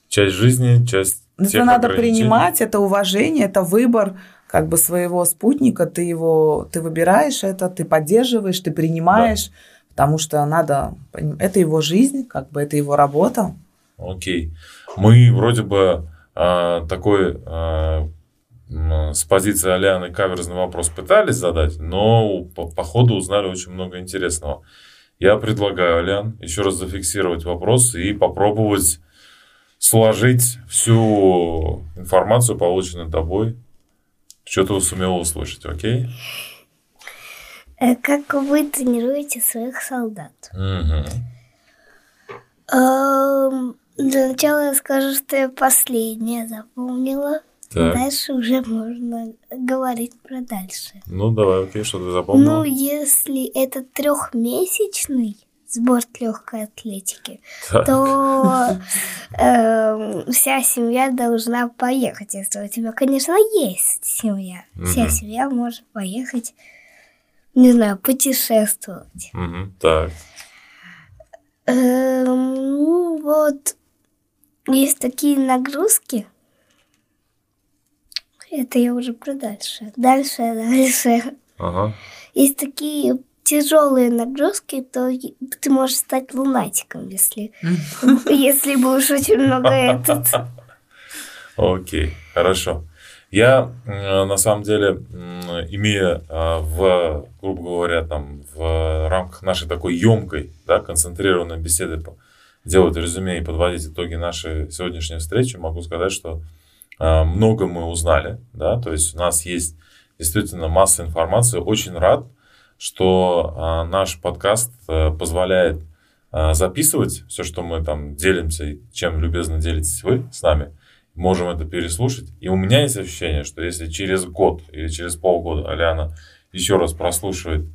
Часть жизни, часть Это тех надо принимать, это уважение, это выбор как бы своего спутника, ты его, ты выбираешь это, ты поддерживаешь, ты принимаешь, потому что надо, это его жизнь, как бы это его работа. Окей. Мы вроде бы а, такой м, с позиции Аляны каверзный вопрос пытались задать, но по, по ходу узнали очень много интересного. Я предлагаю, Алян, еще раз зафиксировать вопрос и попробовать сложить всю информацию, полученную тобой, что ты сумела услышать, окей? Э, Как вы тренируете своих солдат? Эм, Для начала я скажу, что я последнее запомнила. Так. Дальше уже можно говорить про дальше. Ну, давай, окей, что ты запомнила? Ну, если это трехмесячный сбор легкой атлетики, Так. то эм, вся семья должна поехать. Если у тебя, конечно, есть семья, вся Мгм. семья может поехать. не знаю, путешествовать. Мгм, так. Эм, ну вот, есть такие нагрузки. Это я уже про дальше. Дальше, дальше. Ага. Есть такие тяжелые нагрузки, то ты можешь стать лунатиком, если, (laughs) если будешь очень много этот. Окей, хорошо. Я э, на самом деле, имея э, в, грубо говоря, там, в рамках нашей такой емкой, да, концентрированной беседы по- делать резюме и подводить итоги нашей сегодняшней встречи, могу сказать, что э, много мы узнали, да, то есть у нас есть действительно масса информации. Очень рад, что э, наш подкаст э, позволяет э, записывать все, что мы там делимся чем любезно делитесь вы с нами можем это переслушать. И у меня есть ощущение, что если через год или через полгода Аляна еще раз прослушивает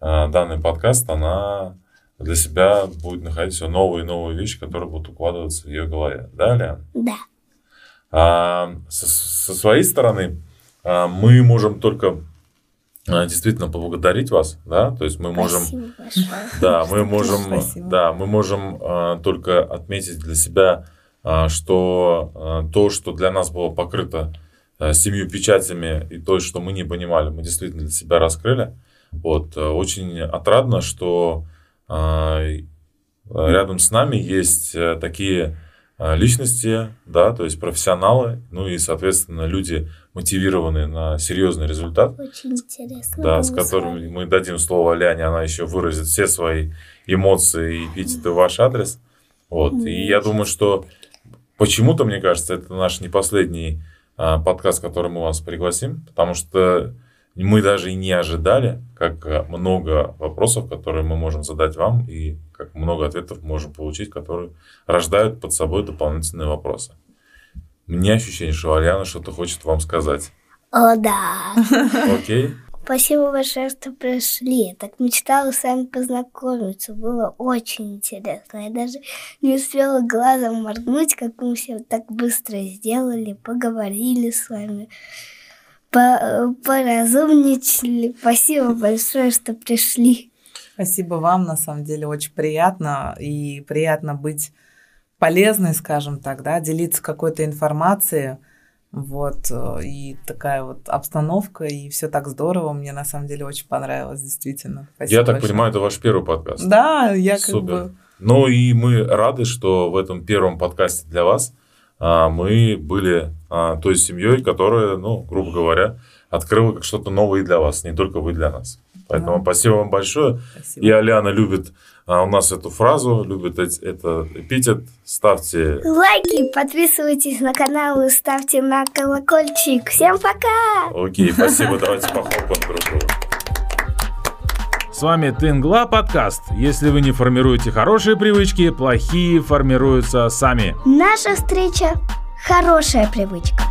э, данный подкаст, она для себя будет находить все новые и новые вещи, которые будут укладываться в ее голове. Да, Аляна? Да. А со, со своей стороны а, мы можем только а, действительно поблагодарить вас, да, то есть мы можем Спасибо да, мы можем, Спасибо. да, мы можем а, только отметить для себя, а, что а, то, что для нас было покрыто а, семью печатями, и то, что мы не понимали, мы действительно для себя раскрыли. Вот, а, очень отрадно, что рядом с нами есть э, такие а, личности, да, то есть профессионалы, ну и, соответственно, люди мотивированные на серьезный результат Очень интересно. да, с которым вами. мы дадим слово Ляне, она еще выразит все свои эмоции и эпитеты в ваш адрес. Вот. И я думаю, что почему-то, мне кажется, это наш не последний а, подкаст, который мы вас пригласим, потому что мы даже и не ожидали, как а, много вопросов, которые мы можем задать вам, и как много ответов можем получить, которые рождают под собой дополнительные вопросы. Мне ощущение, что Аляна что-то хочет вам сказать. О, да. Окей? Спасибо большое, что пришли. Я так мечтала с вами познакомиться. Было очень интересно. Я даже не успела глазом моргнуть, как мы все так быстро сделали, поговорили с вами, по- поразумничали. Спасибо большое, что пришли. Спасибо вам, на самом деле, очень приятно. И приятно быть полезной, скажем так, да, делиться какой-то информацией. Вот, э, и такая вот обстановка, и все так здорово. Мне на самом деле очень понравилось, действительно. Спасибо Я так большое. понимаю, это ваш первый подкаст. Да, я как Супер. бы... Ну и мы рады, что в этом первом подкасте для вас мы были а, той семьей, которая, ну, грубо говоря, открыла как что-то новое и для вас, не только вы для нас. Поэтому Да. спасибо вам большое. Спасибо. И Аляна любит а, у нас эту фразу, любит эти- это эпитет. Ставьте Лайки, подписывайтесь на канал и ставьте на колокольчик. Всем пока! Окей, спасибо, давайте похлопаем друг другу. С вами Тенгла подкаст. Если вы не формируете хорошие привычки, плохие формируются сами. Наша встреча – хорошая привычка.